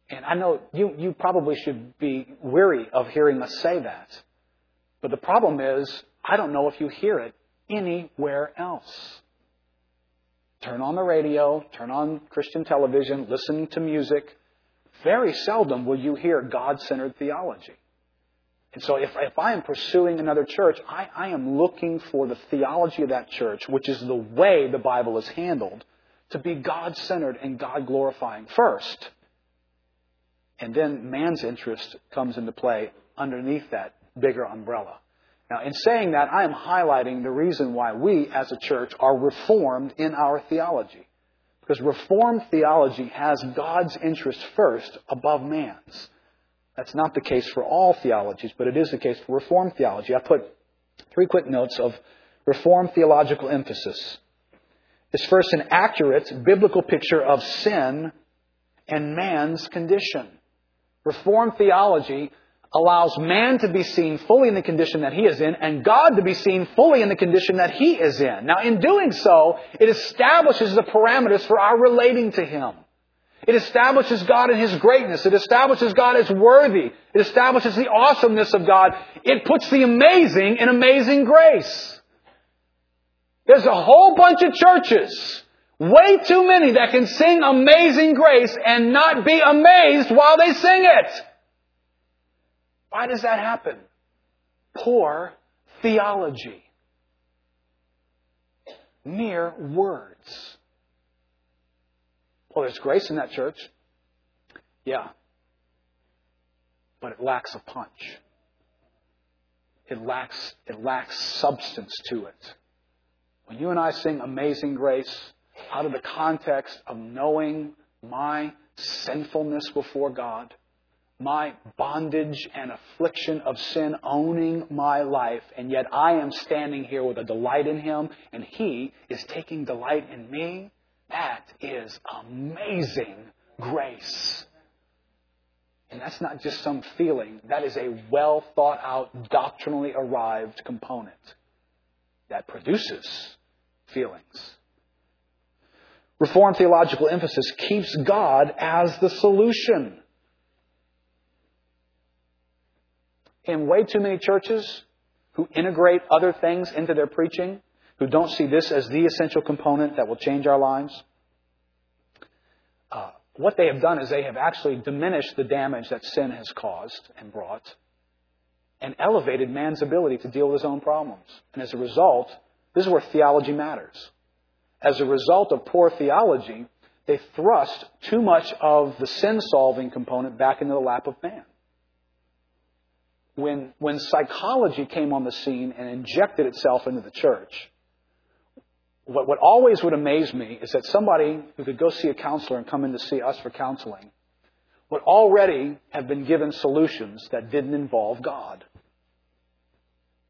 And I know you, you probably should be weary of hearing us say that. But the problem is, I don't know if you hear it anywhere else. Turn on the radio, turn on Christian television, listen to music. Very seldom will you hear God centered theology. And so if, if I am pursuing another church, I, I am looking for the theology of that church, which is the way the Bible is handled, to be God centered and God glorifying first. And then man's interest comes into play underneath that bigger umbrella. Now, in saying that, I am highlighting the reason why we as a church are reformed in our theology. Because reformed theology has God's interest first above man's. That's not the case for all theologies, but it is the case for Reformed theology. I put three quick notes of Reformed theological emphasis. It's first an accurate biblical picture of sin and man's condition. Reformed theology allows man to be seen fully in the condition that he is in and God to be seen fully in the condition that he is in. Now, in doing so, it establishes the parameters for our relating to him. It establishes God in His greatness. It establishes God as worthy. It establishes the awesomeness of God. It puts the amazing in amazing grace. There's a whole bunch of churches, way too many that can sing amazing grace and not be amazed while they sing it. Why does that happen? Poor theology. Mere words. Well, there's grace in that church. Yeah. But it lacks a punch. It lacks, it lacks substance to it. When you and I sing Amazing Grace out of the context of knowing my sinfulness before God, my bondage and affliction of sin owning my life, and yet I am standing here with a delight in Him, and He is taking delight in me, that is amazing grace. And that's not just some feeling. That is a well thought out, doctrinally arrived component that produces feelings. Reformed theological emphasis keeps God as the solution. In way too many churches who integrate other things into their preaching, who don't see this as the essential component that will change our lives, uh, what they have done is they have actually diminished the damage that sin has caused and brought and elevated man's ability to deal with his own problems. And as a result, this is where theology matters. As a result of poor theology, they thrust too much of the sin solving component back into the lap of man. When, when psychology came on the scene and injected itself into the church, what, what always would amaze me is that somebody who could go see a counselor and come in to see us for counseling would already have been given solutions that didn't involve God.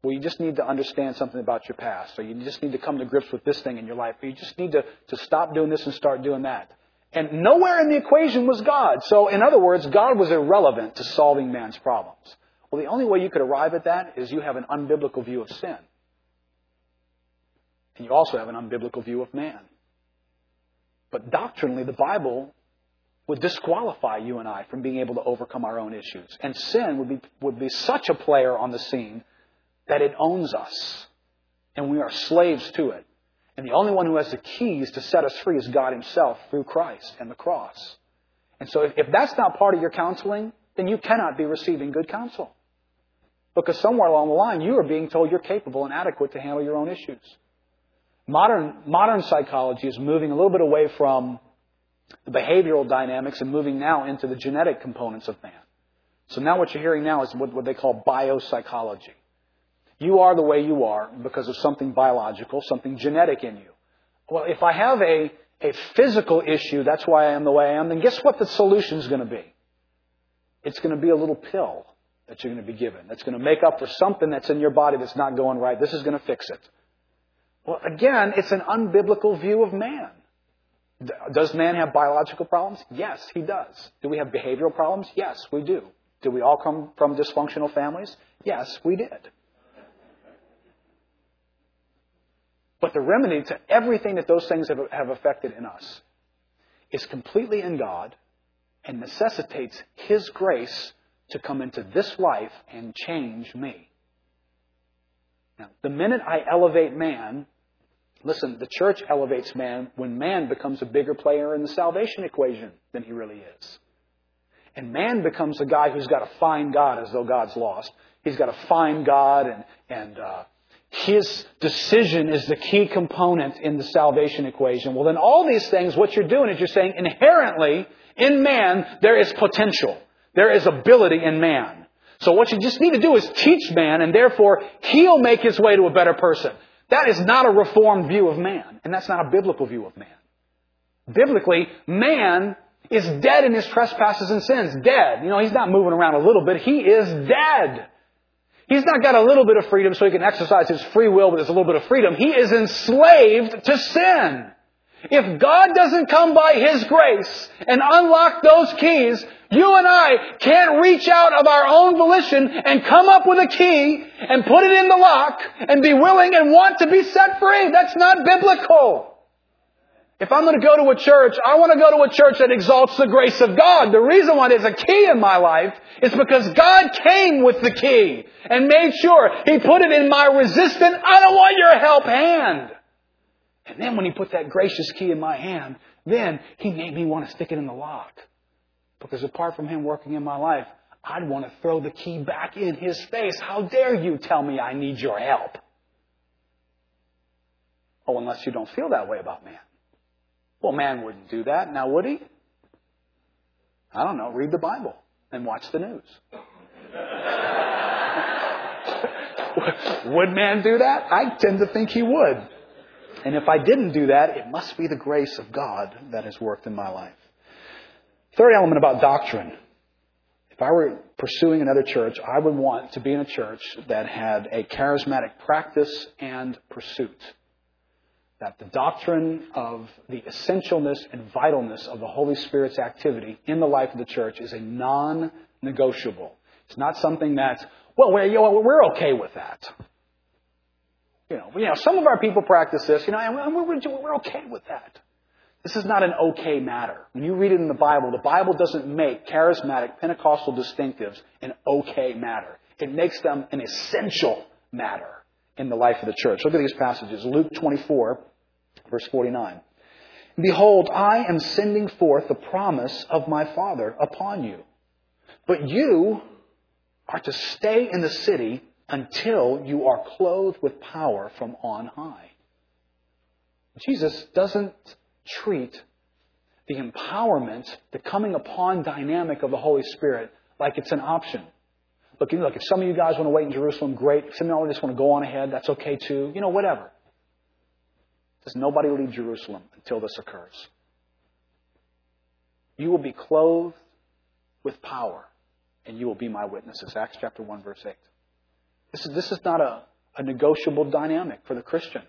Well, you just need to understand something about your past, or you just need to come to grips with this thing in your life, or you just need to, to stop doing this and start doing that. And nowhere in the equation was God. So, in other words, God was irrelevant to solving man's problems. Well, the only way you could arrive at that is you have an unbiblical view of sin. And you also have an unbiblical view of man. But doctrinally, the Bible would disqualify you and I from being able to overcome our own issues. And sin would be, would be such a player on the scene that it owns us. And we are slaves to it. And the only one who has the keys to set us free is God Himself through Christ and the cross. And so if, if that's not part of your counseling, then you cannot be receiving good counsel. Because somewhere along the line, you are being told you're capable and adequate to handle your own issues. Modern, modern psychology is moving a little bit away from the behavioral dynamics and moving now into the genetic components of man. So now what you're hearing now is what, what they call biopsychology. You are the way you are because of something biological, something genetic in you. Well, if I have a, a physical issue, that's why I am the way I am, then guess what the solution is going to be? It's going to be a little pill that you're going to be given that's going to make up for something that's in your body that's not going right. This is going to fix it. Well, again, it's an unbiblical view of man. Does man have biological problems? Yes, he does. Do we have behavioral problems? Yes, we do. Do we all come from dysfunctional families? Yes, we did. But the remedy to everything that those things have, have affected in us is completely in God and necessitates His grace to come into this life and change me. Now, the minute I elevate man, listen, the church elevates man when man becomes a bigger player in the salvation equation than he really is. And man becomes a guy who's got to find God as though God's lost. He's got to find God and, and uh, his decision is the key component in the salvation equation. Well, then all these things, what you're doing is you're saying inherently in man, there is potential. There is ability in man. So what you just need to do is teach man, and therefore he'll make his way to a better person. That is not a reformed view of man, and that's not a biblical view of man. Biblically, man is dead in his trespasses and sins. Dead. You know, he's not moving around a little bit. He is dead. He's not got a little bit of freedom so he can exercise his free will, but there's a little bit of freedom. He is enslaved to sin. If God doesn't come by His grace and unlock those keys, you and I can't reach out of our own volition and come up with a key and put it in the lock and be willing and want to be set free. That's not biblical. If I'm going to go to a church, I want to go to a church that exalts the grace of God. The reason why there's a key in my life is because God came with the key and made sure He put it in my resistant, I don't want your help hand. And then when He put that gracious key in my hand, then He made me want to stick it in the lock. Because apart from Him working in my life, I'd want to throw the key back in His face. How dare you tell me I need your help? Oh, unless you don't feel that way about man. Well, man wouldn't do that. Now, would he? I don't know. Read the Bible and watch the news. would man do that? I tend to think he would. And if I didn't do that, it must be the grace of God that has worked in my life. Third element about doctrine. If I were pursuing another church, I would want to be in a church that had a charismatic practice and pursuit that the doctrine of the essentialness and vitalness of the Holy Spirit's activity in the life of the church is a non-negotiable. It's not something that's, well, we're, you know, we're okay with that. You know, you know, some of our people practice this, you know, and we're, we're okay with that. This is not an okay matter. When you read it in the Bible, the Bible doesn't make charismatic Pentecostal distinctives an okay matter. It makes them an essential matter in the life of the church. Look at these passages. Luke 24, Verse 49. Behold, I am sending forth the promise of my Father upon you. But you are to stay in the city until you are clothed with power from on high. Jesus doesn't treat the empowerment, the coming upon dynamic of the Holy Spirit like it's an option. Look, look, if some of you guys want to wait in Jerusalem, great. If some of you just want to go on ahead, that's okay too. You know, whatever. Says nobody leave Jerusalem until this occurs. You will be clothed with power, and you will be my witnesses. Acts chapter 1, verse 8. This is, this is not a, a negotiable dynamic for the Christian.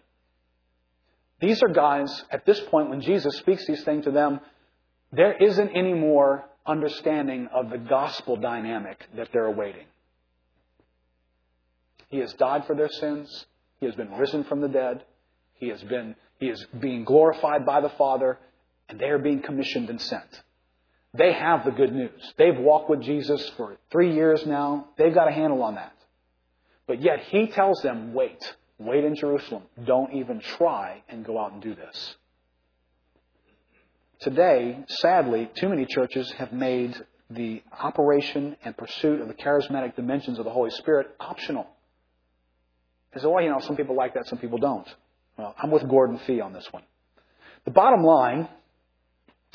These are guys, at this point, when Jesus speaks these things to them, there isn't any more understanding of the gospel dynamic that they're awaiting. He has died for their sins. He has been risen from the dead. He has been, he is being glorified by the Father, and they are being commissioned and sent. They have the good news. They've walked with Jesus for three years now. They've got a handle on that. But yet he tells them, wait, wait in Jerusalem. Don't even try and go out and do this. Today, sadly, too many churches have made the operation and pursuit of the charismatic dimensions of the Holy Spirit optional. They say, well, you know, some people like that, some people don't. Well, I'm with Gordon Fee on this one. The bottom line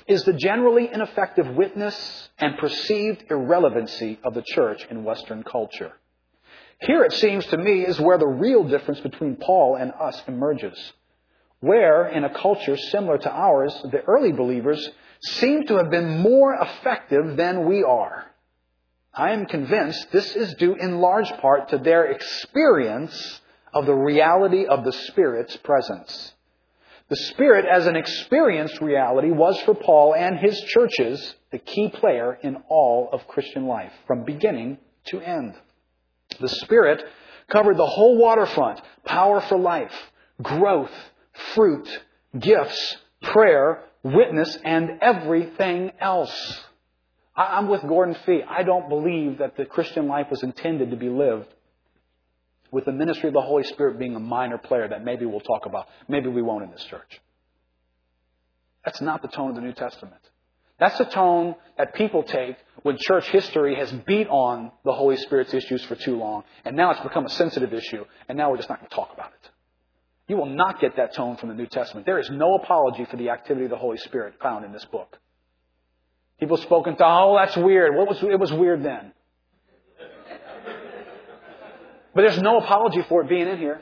is the generally ineffective witness and perceived irrelevancy of the church in Western culture. Here, it seems to me, is where the real difference between Paul and us emerges. Where, in a culture similar to ours, the early believers seem to have been more effective than we are. I am convinced this is due in large part to their experience of the reality of the Spirit's presence. The Spirit, as an experienced reality, was for Paul and his churches the key player in all of Christian life, from beginning to end. The Spirit covered the whole waterfront power for life, growth, fruit, gifts, prayer, witness, and everything else. I'm with Gordon Fee. I don't believe that the Christian life was intended to be lived with the ministry of the Holy Spirit being a minor player that maybe we'll talk about. Maybe we won't in this church. That's not the tone of the New Testament. That's the tone that people take when church history has beat on the Holy Spirit's issues for too long, and now it's become a sensitive issue, and now we're just not going to talk about it. You will not get that tone from the New Testament. There is no apology for the activity of the Holy Spirit found in this book. People have spoken to, oh, that's weird. What was, it was weird then. But there's no apology for it being in here.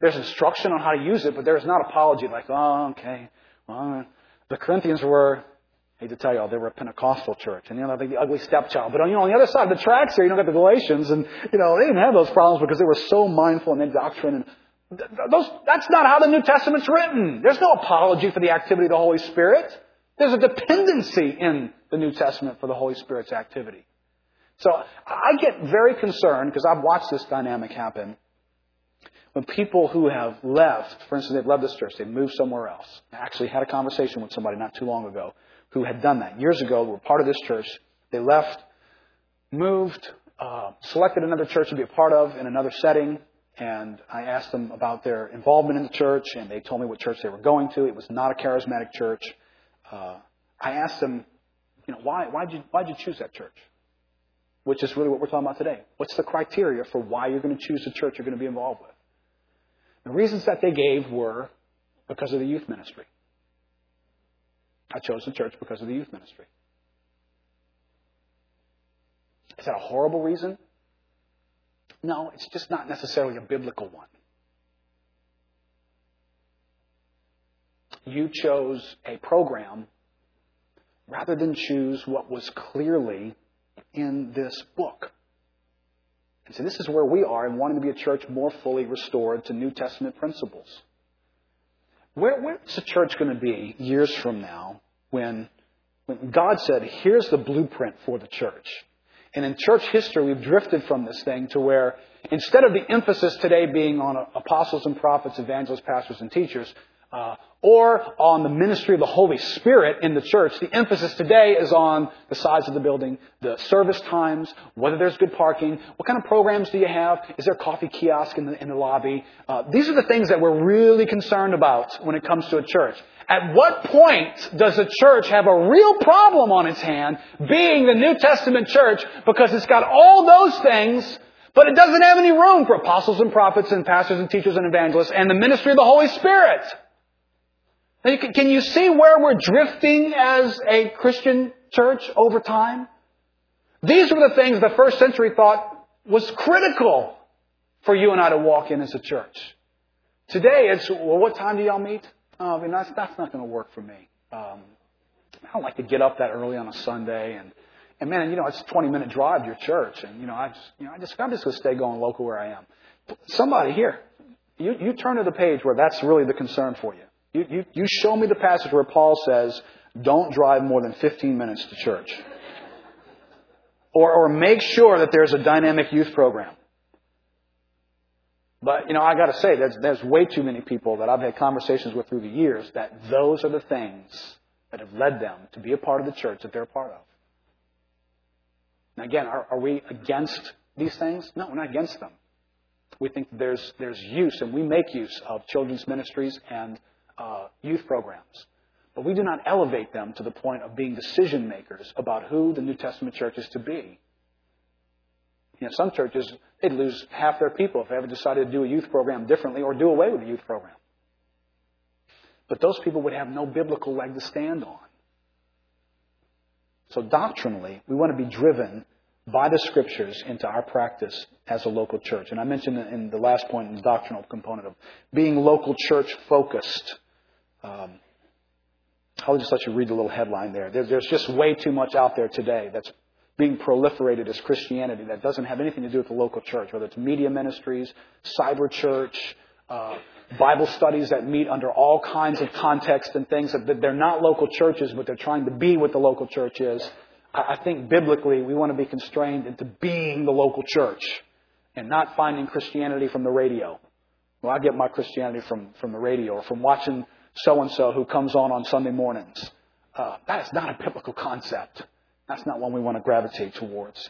There's instruction on how to use it, but there's not apology like, oh, okay. Well, the Corinthians were, I hate to tell you all, they were a Pentecostal church. And, you know, like the ugly stepchild. But, you know, on the other side of the tracks here, you don't get the Galatians. And, you know, they didn't have those problems because they were so mindful in their doctrine. And those, that's not how the New Testament's written. There's no apology for the activity of the Holy Spirit. There's a dependency in the New Testament for the Holy Spirit's activity. So I get very concerned because I've watched this dynamic happen when people who have left, for instance, they've left this church, they've moved somewhere else. I actually had a conversation with somebody not too long ago who had done that. Years ago, were part of this church. They left, moved, uh, selected another church to be a part of in another setting, and I asked them about their involvement in the church, and they told me what church they were going to. It was not a charismatic church. Uh, I asked them, you know, why, why'd you, why'd you choose that church? which is really what we're talking about today. What's the criteria for why you're going to choose the church you're going to be involved with? The reasons that they gave were because of the youth ministry. I chose the church because of the youth ministry. Is that a horrible reason? No, it's just not necessarily a biblical one. You chose a program rather than choose what was clearly in this book. And so this is where we are in wanting to be a church more fully restored to New Testament principles. Where, where's the church going to be years from now when, when God said, here's the blueprint for the church? And in church history, we've drifted from this thing to where instead of the emphasis today being on apostles and prophets, evangelists, pastors, and teachers, uh, or on the ministry of the Holy Spirit in the church. The emphasis today is on the size of the building, the service times, whether there's good parking, what kind of programs do you have, is there a coffee kiosk in the, in the lobby. Uh, these are the things that we're really concerned about when it comes to a church. At what point does a church have a real problem on its hand, being the New Testament church, because it's got all those things, but it doesn't have any room for apostles and prophets and pastors and teachers and evangelists and the ministry of the Holy Spirit? Can you see where we're drifting as a Christian church over time? These were the things the first century thought was critical for you and I to walk in as a church. Today, it's, well, what time do y'all meet? Oh, I mean, that's, that's not going to work for me. Um, I don't like to get up that early on a Sunday and, and man, you know, it's a 20 minute drive to your church and, you know, I just, you know, I just, I'm just going to stay going local where I am. Somebody here, you, you turn to the page where that's really the concern for you. You, you, you show me the passage where Paul says, don't drive more than 15 minutes to church. Or, or make sure that there's a dynamic youth program. But, you know, I gotta say, there's, there's way too many people that I've had conversations with through the years that those are the things that have led them to be a part of the church that they're a part of. Now again, are, are we against these things? No, we're not against them. We think there's, there's use, and we make use of children's ministries and uh, youth programs. But we do not elevate them to the point of being decision makers about who the New Testament church is to be. You know, some churches, they'd lose half their people if they ever decided to do a youth program differently or do away with the youth program. But those people would have no biblical leg to stand on. So doctrinally, we want to be driven by the scriptures into our practice as a local church. And I mentioned in the last point in the doctrinal component of being local church focused. Um, I'll just let you read the little headline there. There's just way too much out there today that's being proliferated as Christianity that doesn't have anything to do with the local church, whether it's media ministries, cyber church, uh, Bible studies that meet under all kinds of context and things that they're not local churches, but they're trying to be what the local church is. I think biblically we want to be constrained into being the local church and not finding Christianity from the radio. Well, I get my Christianity from, from the radio or from watching so and so who comes on on Sunday mornings. Uh, that is not a biblical concept. That's not one we want to gravitate towards.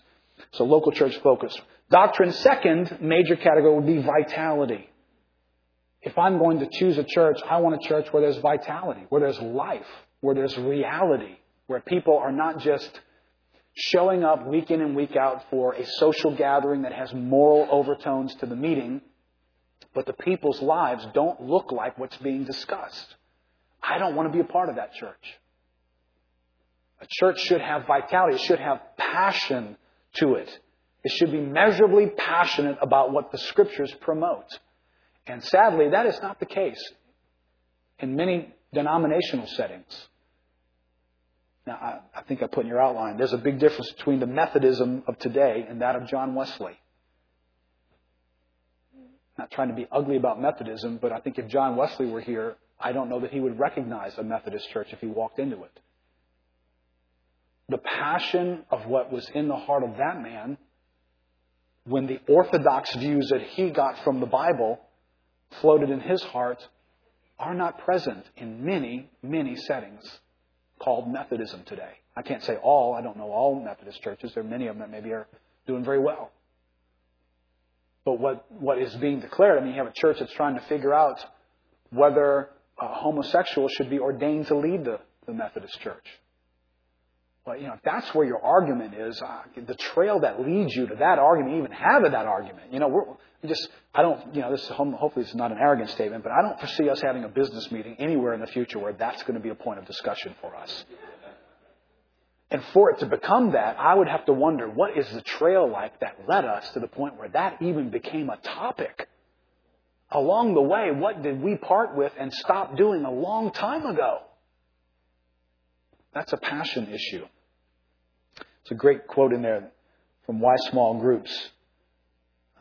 So local church focus. Doctrine, second major category would be vitality. If I'm going to choose a church, I want a church where there's vitality, where there's life, where there's reality, where people are not just showing up week in and week out for a social gathering that has moral overtones to the meeting, but the people's lives don't look like what's being discussed. I don't want to be a part of that church. A church should have vitality. It should have passion to it. It should be measurably passionate about what the scriptures promote. And sadly, that is not the case in many denominational settings. Now, I, I think I put in your outline, there's a big difference between the Methodism of today and that of John Wesley. Not trying to be ugly about Methodism, but I think if John Wesley were here, I don't know that he would recognize a Methodist church if he walked into it. The passion of what was in the heart of that man, when the orthodox views that he got from the Bible floated in his heart, are not present in many, many settings called Methodism today. I can't say all. I don't know all Methodist churches. There are many of them that maybe are doing very well. But what, what is being declared, I mean, you have a church that's trying to figure out whether uh, homosexuals should be ordained to lead the, the Methodist church. Well, you know, if that's where your argument is, uh, the trail that leads you to that argument, even have that argument. You know, we're just, I don't, you know, this is, hopefully this is not an arrogant statement, but I don't foresee us having a business meeting anywhere in the future where that's going to be a point of discussion for us. And for it to become that, I would have to wonder what is the trail like that led us to the point where that even became a topic. Along the way, what did we part with and stop doing a long time ago? That's a passion issue. It's a great quote in there from Why Small Groups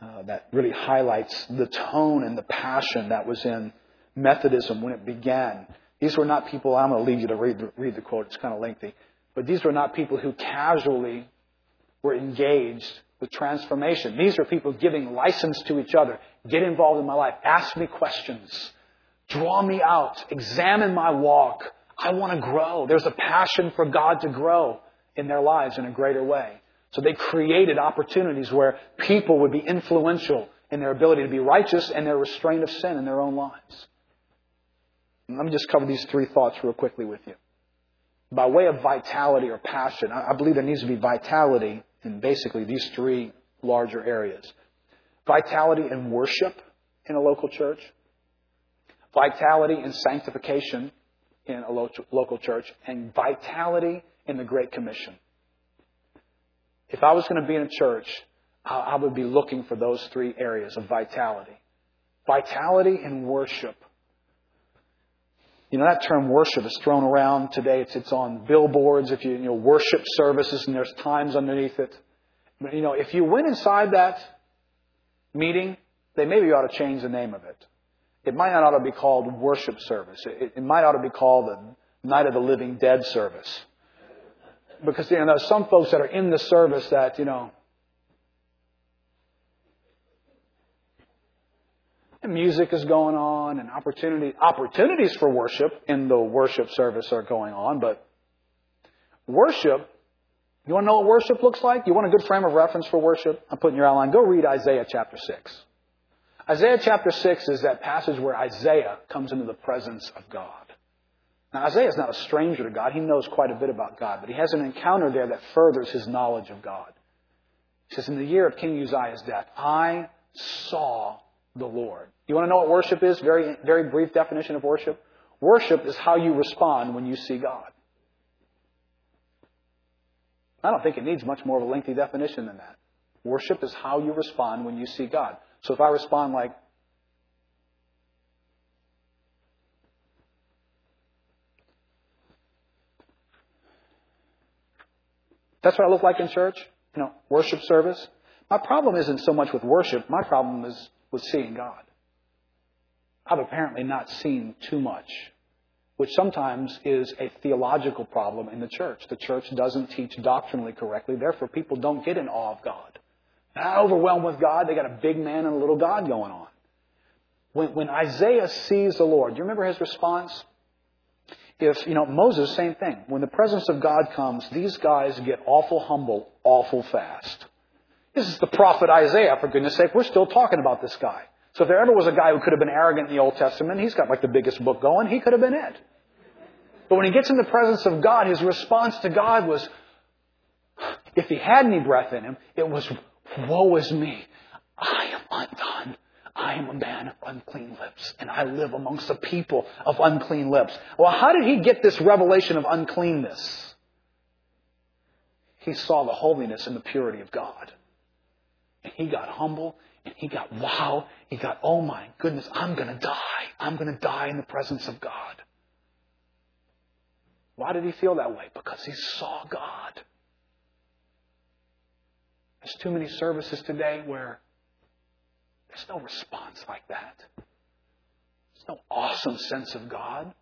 uh, that really highlights the tone and the passion that was in Methodism when it began. These were not people, I'm going to leave you to read the, read the quote, it's kind of lengthy, but these were not people who casually were engaged with transformation. These were people giving license to each other. Get involved in my life. Ask me questions. Draw me out. Examine my walk. I want to grow. There's a passion for God to grow in their lives in a greater way. So they created opportunities where people would be influential in their ability to be righteous and their restraint of sin in their own lives. And let me just cover these three thoughts real quickly with you. By way of vitality or passion, I believe there needs to be vitality in basically these three larger areas. Vitality in worship in a local church, vitality in sanctification in a local church, and vitality in the Great Commission. If I was going to be in a church, I would be looking for those three areas of vitality. Vitality in worship. You know, that term worship is thrown around today. It's, it's on billboards, if you, you know, worship services, and there's times underneath it. But, you know, if you went inside that meeting, they maybe ought to change the name of it. It might not ought to be called worship service. It, it might ought to be called the Night of the Living Dead service. Because, you know, there's some folks that are in the service that, you know, and music is going on and opportunity, opportunities for worship in the worship service are going on, but worship, you want to know what worship looks like? You want a good frame of reference for worship? I'm putting your outline. Go read Isaiah chapter 6. Isaiah chapter 6 is that passage where Isaiah comes into the presence of God. Now, Isaiah is not a stranger to God. He knows quite a bit about God, but he has an encounter there that furthers his knowledge of God. He says, In the year of King Uzziah's death, I saw the Lord. You want to know what worship is? Very, very brief definition of worship. Worship is how you respond when you see God. I don't think it needs much more of a lengthy definition than that. Worship is how you respond when you see God. So if I respond like, That's what I look like in church, you know, worship service. My problem isn't so much with worship, my problem is with seeing God. I've apparently not seen too much, which sometimes is a theological problem in the church. The church doesn't teach doctrinally correctly, therefore people don't get in awe of God. Not overwhelmed with God, they got a big man and a little God going on. When, when Isaiah sees the Lord, do you remember his response? If, you know, Moses, same thing. When the presence of God comes, these guys get awful humble awful fast. This is the prophet Isaiah, for goodness sake. We're still talking about this guy. So if there ever was a guy who could have been arrogant in the Old Testament, he's got like the biggest book going, he could have been it. But when he gets in the presence of God, his response to God was, if he had any breath in him, it was, woe is me. I am undone. I am a man of unclean lips, and I live amongst a people of unclean lips. Well, how did he get this revelation of uncleanness? He saw the holiness and the purity of God. And he got humble and he got, wow. He got, oh my goodness, I'm going to die. I'm going to die in the presence of God. Why did he feel that way? Because he saw God. There's too many services today where there's no response like that. There's no awesome sense of God.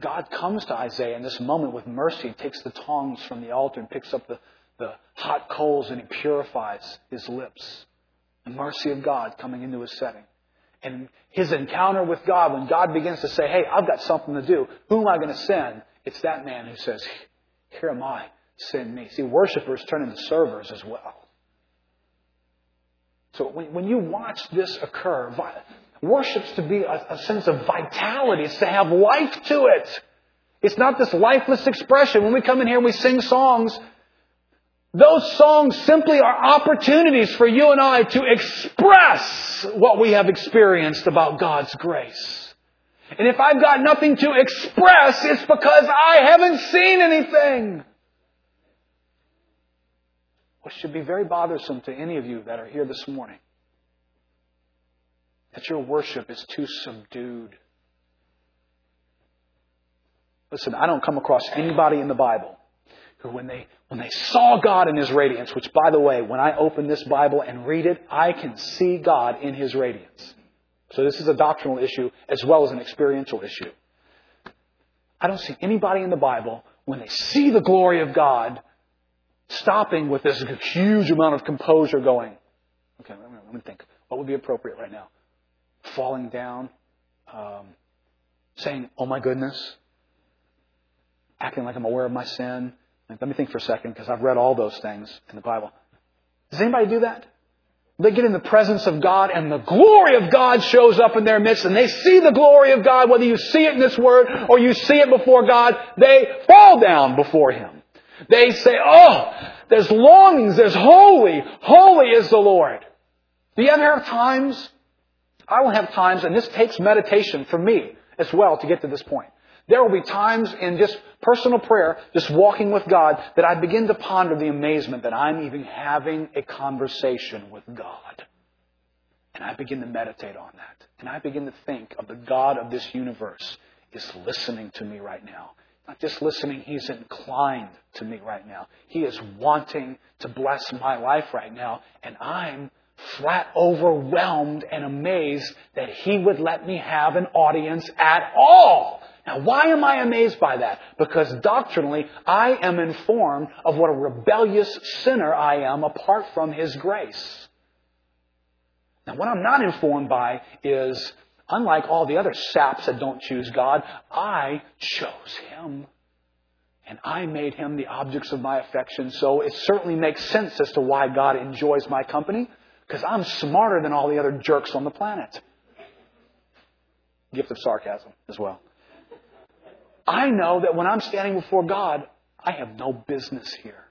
God comes to Isaiah in this moment with mercy, takes the tongs from the altar and picks up the, the hot coals and he purifies his lips. The mercy of God coming into his setting. And his encounter with God, when God begins to say, Hey, I've got something to do. Who am I going to send? It's that man who says, Here am I. Send me. See, worshipers turn into servers as well. So when, when you watch this occur, worship's to be a, a sense of vitality. It's to have life to it. It's not this lifeless expression. When we come in here and we sing songs, those songs simply are opportunities for you and I to express what we have experienced about God's grace. And if I've got nothing to express, it's because I haven't seen anything. Which should be very bothersome to any of you that are here this morning. That your worship is too subdued. Listen, I don't come across anybody in the Bible who when they, when they saw God in His radiance, which by the way, when I open this Bible and read it, I can see God in His radiance. So this is a doctrinal issue as well as an experiential issue. I don't see anybody in the Bible when they see the glory of God stopping with this huge amount of composure going, okay, let me think. What would be appropriate right now? Falling down, um, saying, oh my goodness, acting like I'm aware of my sin. Like, let me think for a second because I've read all those things in the Bible. Does anybody do that? They get in the presence of God and the glory of God shows up in their midst and they see the glory of God, whether you see it in this word or you see it before God, they fall down before Him. They say, oh, there's longings, there's holy, holy is the Lord. Do you ever have times? I will have times, and this takes meditation for me as well to get to this point. There will be times in just personal prayer, just walking with God, that I begin to ponder the amazement that I'm even having a conversation with God. And I begin to meditate on that. And I begin to think of the God of this universe is listening to me right now. Not just listening, He's inclined to me right now. He is wanting to bless my life right now. And I'm flat overwhelmed and amazed that He would let me have an audience at all. Now, why am I amazed by that? Because doctrinally, I am informed of what a rebellious sinner I am apart from His grace. Now, what I'm not informed by is, unlike all the other saps that don't choose God, I chose Him. And I made Him the objects of my affection, so it certainly makes sense as to why God enjoys my company, because I'm smarter than all the other jerks on the planet. Gift of sarcasm as well. I know that when I'm standing before God, I have no business here.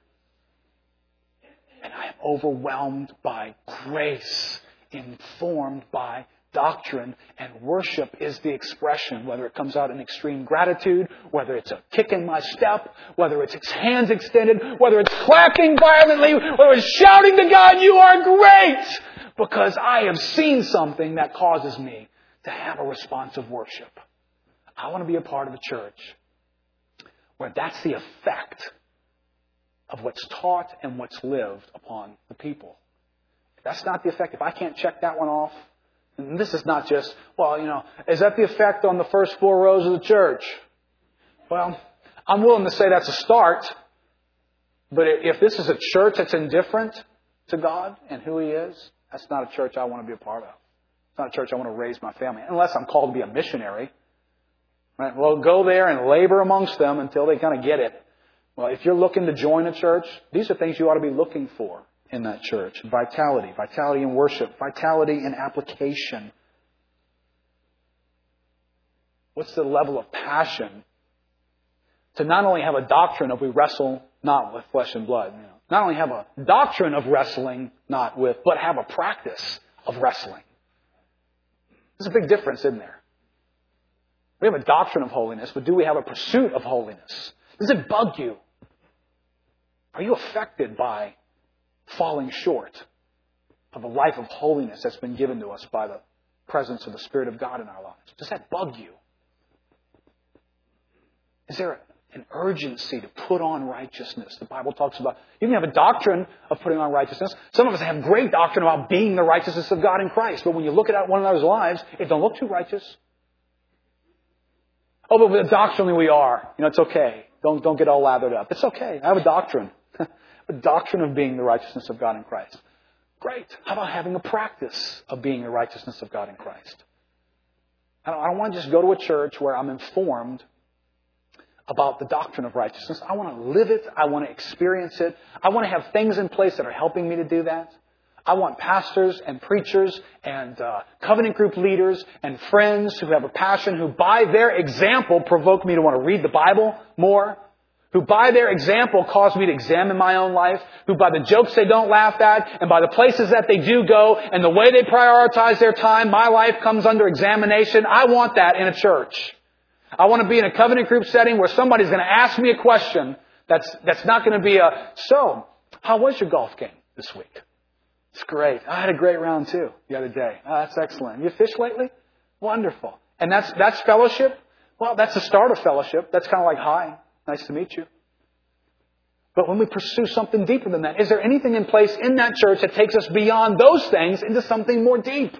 And I am overwhelmed by grace, informed by doctrine, and worship is the expression, whether it comes out in extreme gratitude, whether it's a kick in my step, whether it's hands extended, whether it's clapping violently, whether it's shouting to God, you are great! Because I have seen something that causes me to have a response of worship. I want to be a part of a church where that's the effect of what's taught and what's lived upon the people. If that's not the effect, if I can't check that one off, and this is not just, well, you know, is that the effect on the first four rows of the church? Well, I'm willing to say that's a start, but if this is a church that's indifferent to God and who He is, that's not a church I want to be a part of. It's not a church I want to raise my family, unless I'm called to be a missionary. Right? Well, go there and labor amongst them until they kind of get it. Well, if you're looking to join a church, these are things you ought to be looking for in that church. Vitality, vitality in worship, vitality in application. What's the level of passion to not only have a doctrine of we wrestle not with flesh and blood, you know, not only have a doctrine of wrestling not with, but have a practice of wrestling. There's a big difference, isn't there? We have a doctrine of holiness, but do we have a pursuit of holiness? Does it bug you? Are you affected by falling short of a life of holiness that's been given to us by the presence of the Spirit of God in our lives? Does that bug you? Is there an urgency to put on righteousness? The Bible talks about you can have a doctrine of putting on righteousness. Some of us have great doctrine about being the righteousness of God in Christ, but when you look at one another's lives, it don't look too righteous. Oh, but doctrinally we are. You know, it's okay. Don't, don't get all lathered up. It's okay. I have a doctrine. A doctrine of being the righteousness of God in Christ. Great. How about having a practice of being the righteousness of God in Christ? I don't, I don't want to just go to a church where I'm informed about the doctrine of righteousness. I want to live it. I want to experience it. I want to have things in place that are helping me to do that. I want pastors and preachers and uh, covenant group leaders and friends who have a passion, who by their example provoke me to want to read the Bible more, who by their example cause me to examine my own life, who by the jokes they don't laugh at and by the places that they do go and the way they prioritize their time, my life comes under examination. I want that in a church. I want to be in a covenant group setting where somebody's going to ask me a question that's, that's not going to be a, so, how was your golf game this week? It's great. I had a great round too the other day. Oh, that's excellent. You fished lately? Wonderful. And that's, that's fellowship? Well, that's the start of fellowship. That's kind of like, hi, nice to meet you. But when we pursue something deeper than that, is there anything in place in that church that takes us beyond those things into something more deep,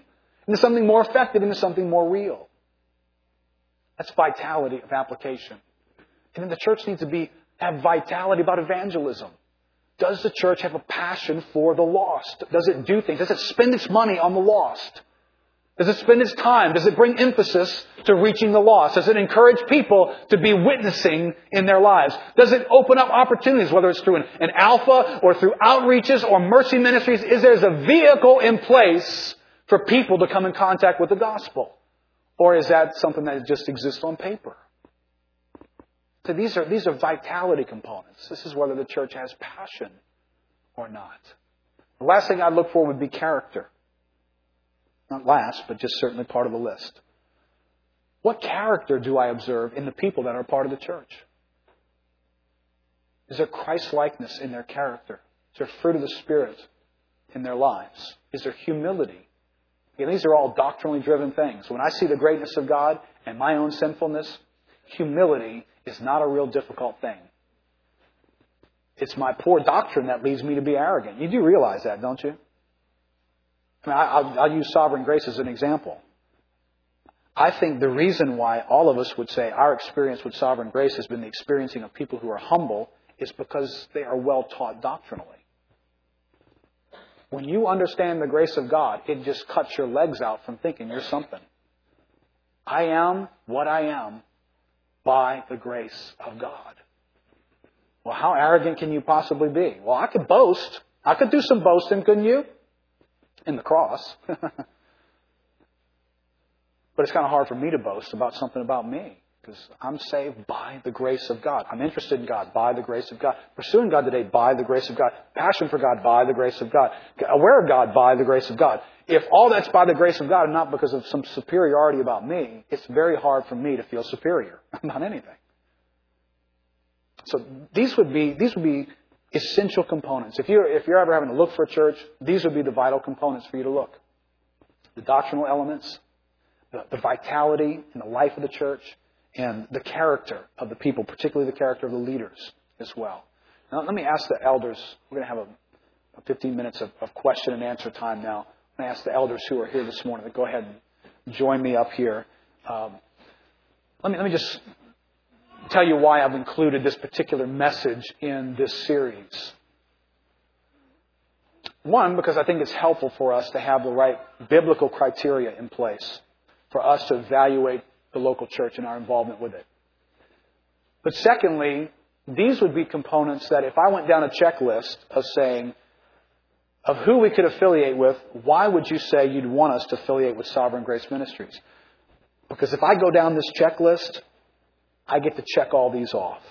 into something more effective, into something more real? That's vitality of application. And then the church needs to be have vitality about evangelism. Does the church have a passion for the lost? Does it do things? Does it spend its money on the lost? Does it spend its time? Does it bring emphasis to reaching the lost? Does it encourage people to be witnessing in their lives? Does it open up opportunities, whether it's through an, an alpha or through outreaches or mercy ministries? Is there a vehicle in place for people to come in contact with the gospel? Or is that something that just exists on paper? So these are, these are vitality components. This is whether the church has passion or not. The last thing I'd look for would be character. Not last, but just certainly part of the list. What character do I observe in the people that are part of the church? Is there Christ likeness in their character? Is there fruit of the Spirit in their lives? Is there humility? Again, these are all doctrinally driven things. When I see the greatness of God and my own sinfulness, humility is not a real difficult thing. It's my poor doctrine that leads me to be arrogant. You do realize that, don't you? I mean, I'll, I'll use sovereign grace as an example. I think the reason why all of us would say our experience with sovereign grace has been the experiencing of people who are humble is because they are well taught doctrinally. When you understand the grace of God, it just cuts your legs out from thinking you're something. I am what I am by the grace of God. Well, how arrogant can you possibly be? Well, I could boast. I could do some boasting, couldn't you? In the cross. but it's kind of hard for me to boast about something about me because I'm saved by the grace of God. I'm interested in God by the grace of God. Pursuing God today by the grace of God. Passion for God by the grace of God. Aware of God by the grace of God. If all that's by the grace of God and not because of some superiority about me, it's very hard for me to feel superior about anything. So these would be, these would be essential components. If you're, if you're ever having to look for a church, these would be the vital components for you to look. The doctrinal elements, the, the vitality and the life of the church, and the character of the people, particularly the character of the leaders as well. Now, let me ask the elders. We're going to have a, a 15 minutes of, of, question and answer time now. I'm going to ask the elders who are here this morning to go ahead and join me up here. Um, let me let me just tell you why I've included this particular message in this series. One, because I think it's helpful for us to have the right biblical criteria in place for us to evaluate the local church and our involvement with it. But secondly, these would be components that if I went down a checklist of saying, of who we could affiliate with, why would you say you'd want us to affiliate with Sovereign Grace Ministries? Because if I go down this checklist, I get to check all these off.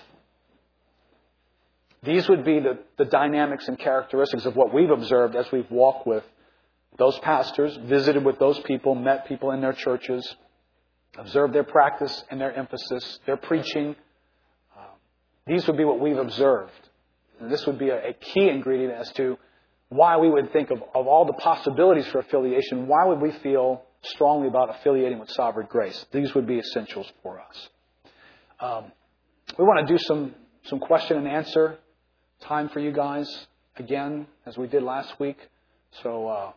These would be the, the dynamics and characteristics of what we've observed as we've walked with those pastors, visited with those people, met people in their churches, observed their practice and their emphasis, their preaching. Uh, these would be what we've observed. And this would be a, a key ingredient as to why we would think of, of all the possibilities for affiliation, why would we feel strongly about affiliating with Sovereign Grace? These would be essentials for us. Um, we want to do some, some question and answer time for you guys again, as we did last week. So uh,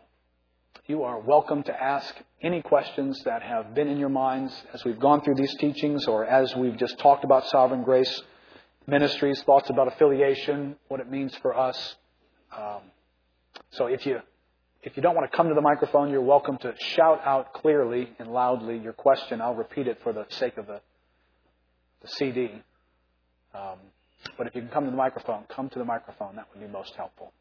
you are welcome to ask any questions that have been in your minds as we've gone through these teachings or as we've just talked about Sovereign Grace Ministries, thoughts about affiliation, what it means for us. Um, so if you if you don't want to come to the microphone, you're welcome to shout out clearly and loudly your question. I'll repeat it for the sake of the, CD. Um, but if you can come to the microphone, come to the microphone. That would be most helpful.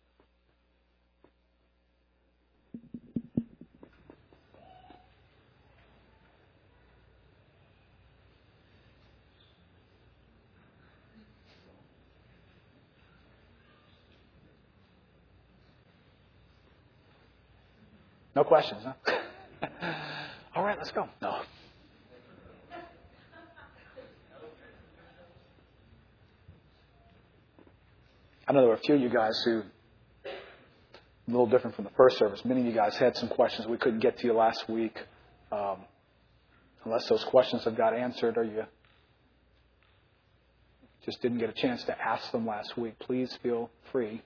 No questions, huh? All right, let's go. No. I know there were a few of you guys who, a little different from the first service, many of you guys had some questions we couldn't get to you last week. Um, unless those questions have got answered or you just didn't get a chance to ask them last week, please feel free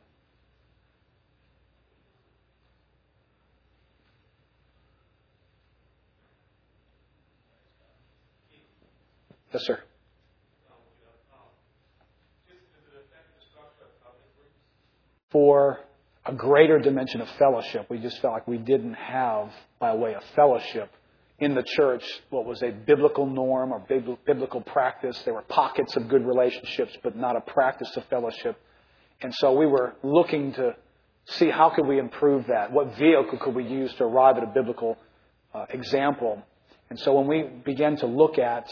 Yes, sir. For a greater dimension of fellowship. We just felt like we didn't have, by way of fellowship, in the church what was a biblical norm or biblical practice. There were pockets of good relationships, but not a practice of fellowship. And so we were looking to see how could we improve that? What vehicle could we use to arrive at a biblical uh, example? And so when we began to look at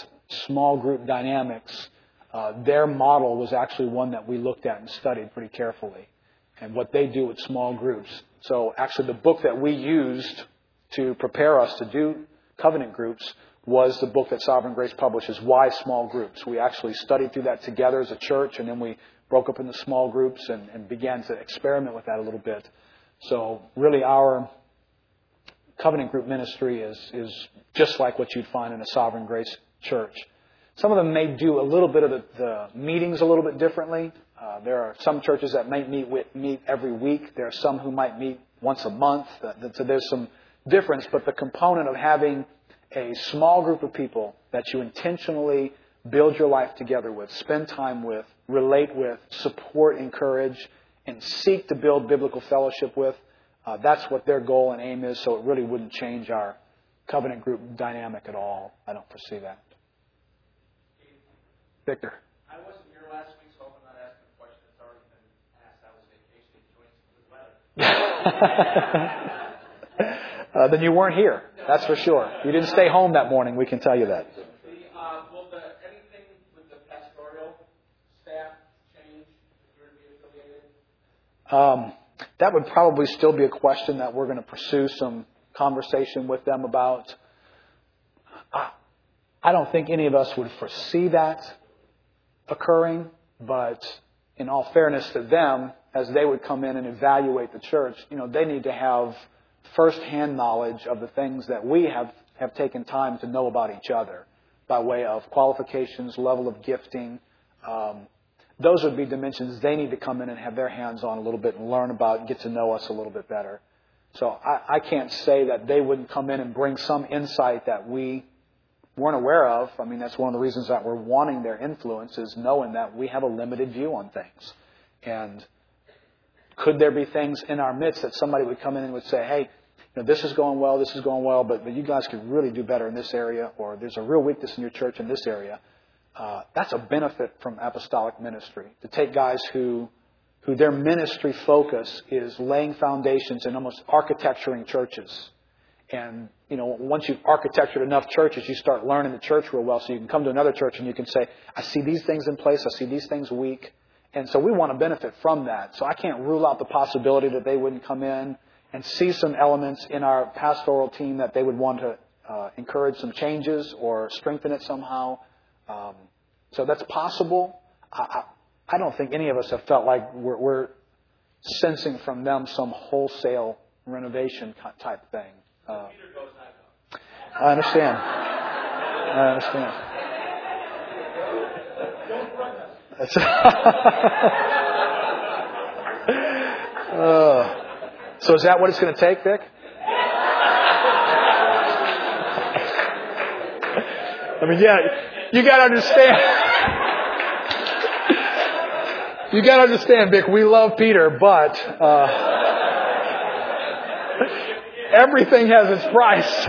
small group dynamics, uh, their model was actually one that we looked at and studied pretty carefully and what they do with small groups. So actually the book that we used to prepare us to do covenant groups was the book that Sovereign Grace publishes, Why Small Groups. We actually studied through that together as a church and then we broke up into small groups and, and began to experiment with that a little bit. So really our covenant group ministry is, is just like what you'd find in a Sovereign Grace church. Some of them may do a little bit of the, the meetings a little bit differently. Uh, there are some churches that might meet with, meet every week. There are some who might meet once a month. So there's some difference, but the component of having a small group of people that you intentionally build your life together with, spend time with, relate with, support, encourage, and seek to build biblical fellowship with, uh, that's what their goal and aim is, so it really wouldn't change our covenant group dynamic at all. I don't foresee that. Victor. I wasn't here last week, so I'm not asking a question that's already been asked. I was vacationing uh, then you weren't here. That's for sure. You didn't stay home that morning. We can tell you that. Um, that would probably still be a question that we're going to pursue some conversation with them about. I, I don't think any of us would foresee that occurring, but in all fairness to them, as they would come in and evaluate the church, you know, they need to have firsthand knowledge of the things that we have, have taken time to know about each other by way of qualifications, level of gifting. Um, those would be dimensions they need to come in and have their hands on a little bit and learn about and get to know us a little bit better. So I, I can't say that they wouldn't come in and bring some insight that we weren't aware of. I mean, that's one of the reasons that we're wanting their influence is knowing that we have a limited view on things. And could there be things in our midst that somebody would come in and would say, hey, you know, this is going well, this is going well, but, but you guys could really do better in this area, or there's a real weakness in your church in this area. Uh, that's a benefit from apostolic ministry to take guys who who their ministry focus is laying foundations and almost architecturing churches. And, you know, once you've architectured enough churches, you start learning the church real well. So you can come to another church and you can say, I see these things in place, I see these things weak. And so we want to benefit from that. So I can't rule out the possibility that they wouldn't come in and see some elements in our pastoral team that they would want to uh, encourage some changes or strengthen it somehow. Um, so that's possible. I, I, I, don't think any of us have felt like we're, we're sensing from them some wholesale renovation type thing. Uh, I understand. I understand. That's uh, so is that what it's going to take, Vic? I mean, yeah, you got to understand. you got to understand, Vic. We love Peter, but uh, everything has its price.